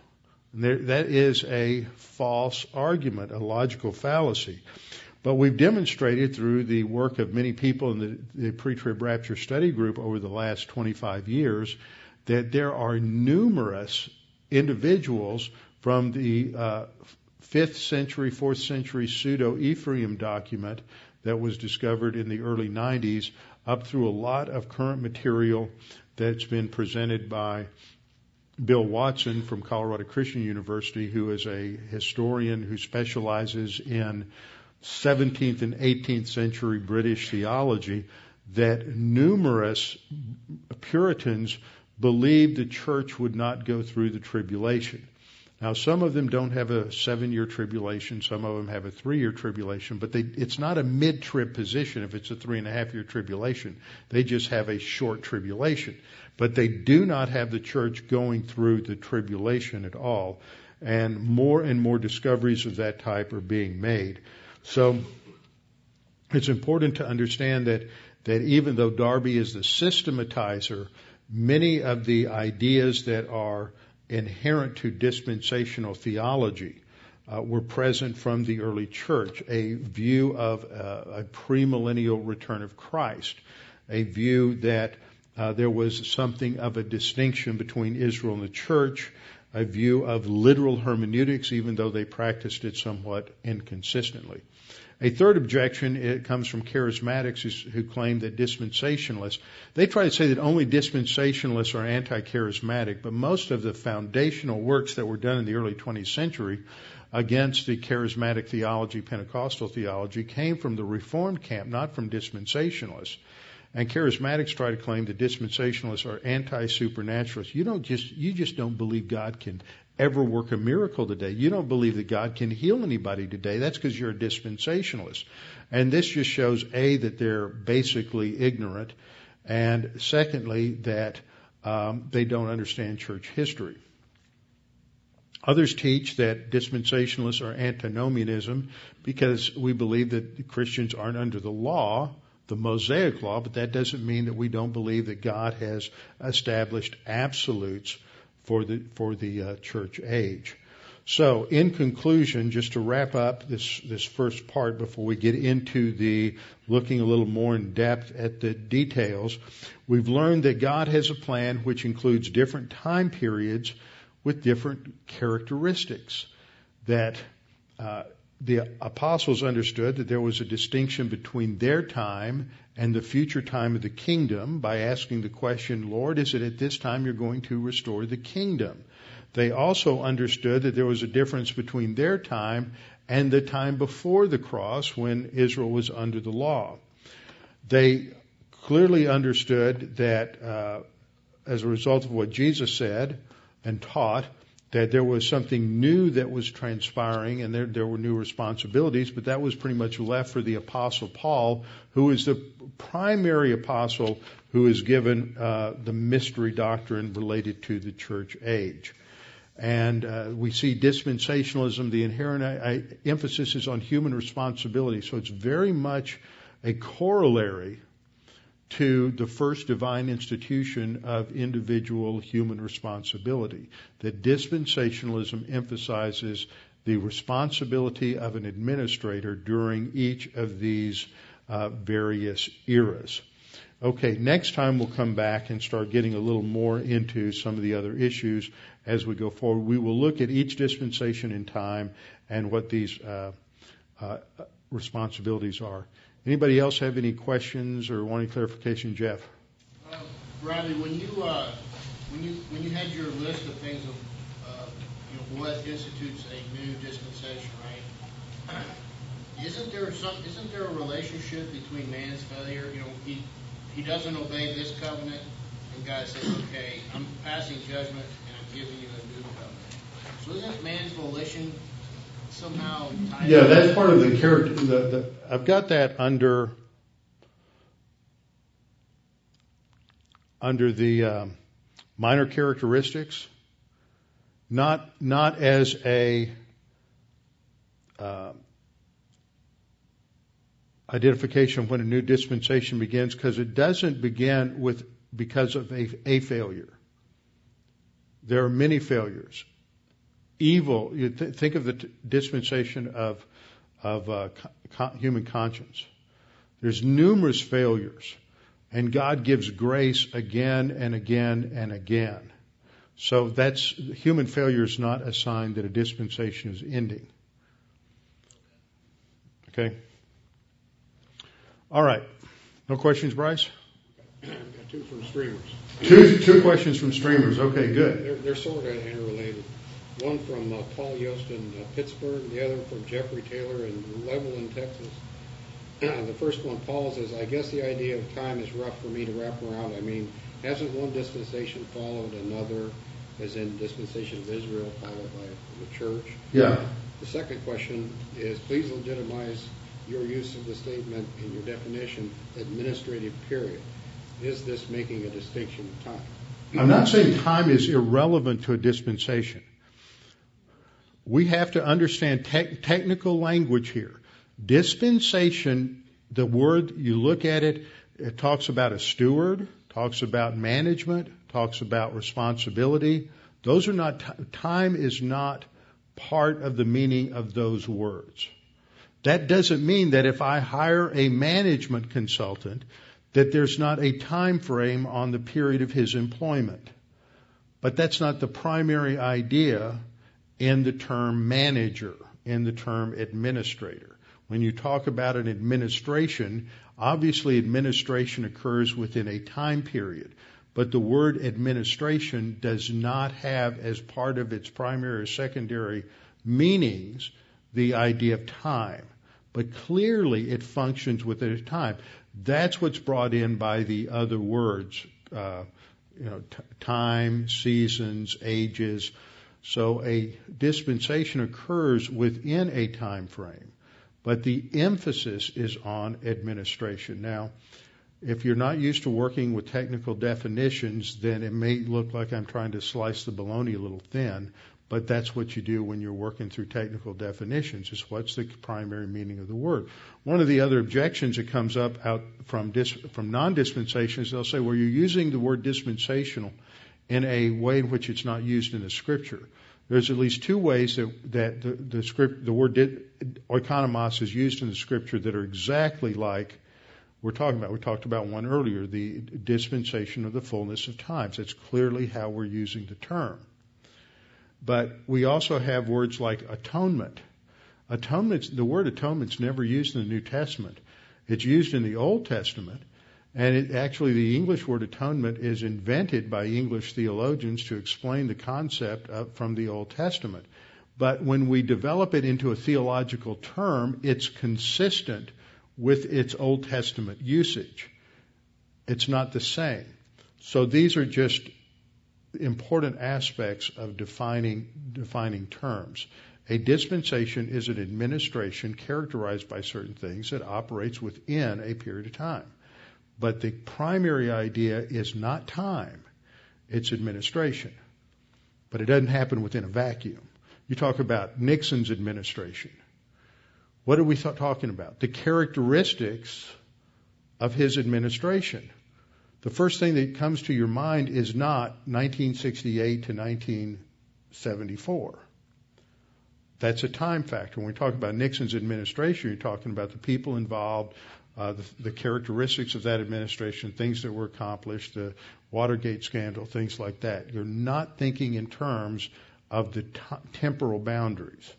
Speaker 1: There, that is a false argument, a logical fallacy. But we've demonstrated through the work of many people in the, the pre-trib rapture study group over the last 25 years that there are numerous individuals from the uh, fifth century, fourth century pseudo Ephraim document that was discovered in the early 90s, up through a lot of current material that's been presented by Bill Watson from Colorado Christian University, who is a historian who specializes in 17th and 18th century British theology, that numerous Puritans believed the church would not go through the tribulation. Now, some of them don't have a seven year tribulation, some of them have a three year tribulation, but they, it's not a mid trib position if it's a three and a half year tribulation. They just have a short tribulation. But they do not have the church going through the tribulation at all. And more and more discoveries of that type are being made. So it's important to understand that, that even though Darby is the systematizer, many of the ideas that are inherent to dispensational theology uh, were present from the early church. A view of uh, a premillennial return of Christ, a view that uh, there was something of a distinction between Israel and the church, a view of literal hermeneutics, even though they practiced it somewhat inconsistently. A third objection it comes from charismatics who, who claim that dispensationalists they try to say that only dispensationalists are anti-charismatic, but most of the foundational works that were done in the early 20th century against the charismatic theology, Pentecostal theology, came from the Reformed camp, not from dispensationalists. And charismatics try to claim that dispensationalists are anti-supernaturalists. You don't just you just don't believe God can ever work a miracle today. You don't believe that God can heal anybody today. That's because you're a dispensationalist. And this just shows A, that they're basically ignorant, and secondly, that um, they don't understand church history. Others teach that dispensationalists are antinomianism because we believe that Christians aren't under the law, the Mosaic law, but that doesn't mean that we don't believe that God has established absolutes for the for the uh, church age. So, in conclusion, just to wrap up this this first part before we get into the looking a little more in depth at the details, we've learned that God has a plan which includes different time periods with different characteristics. That uh, the apostles understood that there was a distinction between their time and the future time of the kingdom by asking the question, Lord, is it at this time you're going to restore the kingdom? They also understood that there was a difference between their time and the time before the cross when Israel was under the law. They clearly understood that uh, as a result of what Jesus said and taught, that there was something new that was transpiring and there, there were new responsibilities, but that was pretty much left for the apostle Paul, who is the primary apostle who is given uh, the mystery doctrine related to the church age. And uh, we see dispensationalism, the inherent I, emphasis is on human responsibility. So it's very much a corollary to the first divine institution of individual human responsibility. That dispensationalism emphasizes the responsibility of an administrator during each of these uh, various eras. Okay, next time we'll come back and start getting a little more into some of the other issues as we go forward. We will look at each dispensation in time and what these uh, uh, responsibilities are. Anybody else have any questions or want any clarification, Jeff?
Speaker 3: Uh, Bradley, when you uh, when you when you had your list of things of uh, you know what institutes a new dispensation, right? Isn't there some? Isn't there a relationship between man's failure? You know, he he doesn't obey this covenant, and God says, "Okay, I'm passing judgment, and I'm giving you a new covenant." So isn't man's volition somehow tied
Speaker 1: Yeah, that's part of the character. The, the, I've got that under under the um, minor characteristics, not not as a uh, identification of when a new dispensation begins, because it doesn't begin with because of a, a failure. There are many failures evil. You th- think of the t- dispensation of of uh, con- human conscience. There's numerous failures, and God gives grace again and again and again. So that's human failure is not a sign that a dispensation is ending. Okay? All right. No questions, Bryce?
Speaker 4: Got two from streamers.
Speaker 1: Two, two questions from streamers. Okay, good.
Speaker 4: They're, they're sort of interrelated. One from uh, Paul Yost in uh, Pittsburgh, the other from Jeffrey Taylor in Levelland, Texas. the first one, Paul says, I guess the idea of time is rough for me to wrap around. I mean, hasn't one dispensation followed another, as in dispensation of Israel followed by the church?
Speaker 1: Yeah.
Speaker 4: The second question is, please legitimize your use of the statement in your definition, administrative period. Is this making a distinction of time?
Speaker 1: I'm not saying time is irrelevant to a dispensation. We have to understand te- technical language here. Dispensation, the word, you look at it, it talks about a steward, talks about management, talks about responsibility. Those are not, time is not part of the meaning of those words. That doesn't mean that if I hire a management consultant, that there's not a time frame on the period of his employment. But that's not the primary idea in the term manager, in the term administrator. When you talk about an administration, obviously administration occurs within a time period. But the word administration does not have as part of its primary or secondary meanings the idea of time. But clearly it functions within a time. That's what's brought in by the other words, uh, you know, t- time, seasons, ages. So a dispensation occurs within a time frame, but the emphasis is on administration. Now, if you're not used to working with technical definitions, then it may look like I'm trying to slice the bologna a little thin, but that's what you do when you're working through technical definitions is what's the primary meaning of the word. One of the other objections that comes up out from dis, from non-dispensations, they'll say, well, you're using the word dispensational in a way in which it's not used in the scripture. There's at least two ways that, that the, the script, the word oikonomos is used in the scripture that are exactly like we're talking about. We talked about one earlier, the dispensation of the fullness of times. That's clearly how we're using the term. But we also have words like atonement. Atonement, the word atonement is never used in the New Testament. It's used in the Old Testament. And it, actually, the English word atonement is invented by English theologians to explain the concept of, from the Old Testament. But when we develop it into a theological term, it's consistent with its Old Testament usage. It's not the same. So these are just important aspects of defining, defining terms. A dispensation is an administration characterized by certain things that operates within a period of time. But the primary idea is not time, it's administration. But it doesn't happen within a vacuum. You talk about Nixon's administration. What are we talking about? The characteristics of his administration the first thing that comes to your mind is not 1968 to 1974. That's a time factor. When we talk about Nixon's administration, you're talking about the people involved, uh, the, the, characteristics of that administration, things that were accomplished, the Watergate scandal, things like that. You're not thinking in terms of the t- temporal boundaries.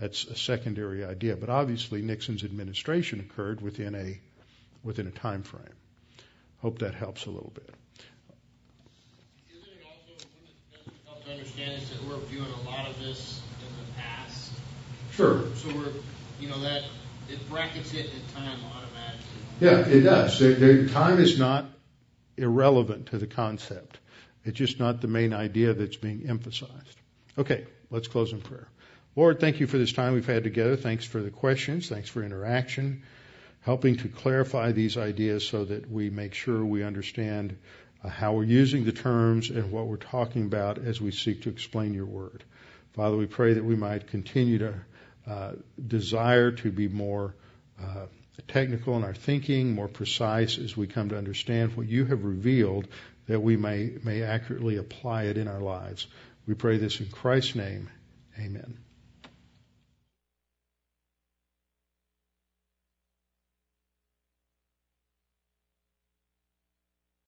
Speaker 1: That's a secondary idea. But obviously, Nixon's administration occurred within a within a time frame. Hope that helps a little bit.
Speaker 3: Isn't it also help to understand is that we're viewing a lot of this in the past?
Speaker 1: Sure.
Speaker 3: So we're, you know, that it brackets it in time automatically.
Speaker 1: Yeah, it does. Time is not irrelevant to the concept. It's just not the main idea that's being emphasized. Okay, let's close in prayer. Lord, thank you for this time we've had together. Thanks for the questions. Thanks for interaction helping to clarify these ideas so that we make sure we understand uh, how we're using the terms and what we're talking about as we seek to explain your word. Father, we pray that we might continue to uh, desire to be more uh, technical in our thinking, more precise as we come to understand what you have revealed, that we may, may accurately apply it in our lives. We pray this in Christ's name. Amen.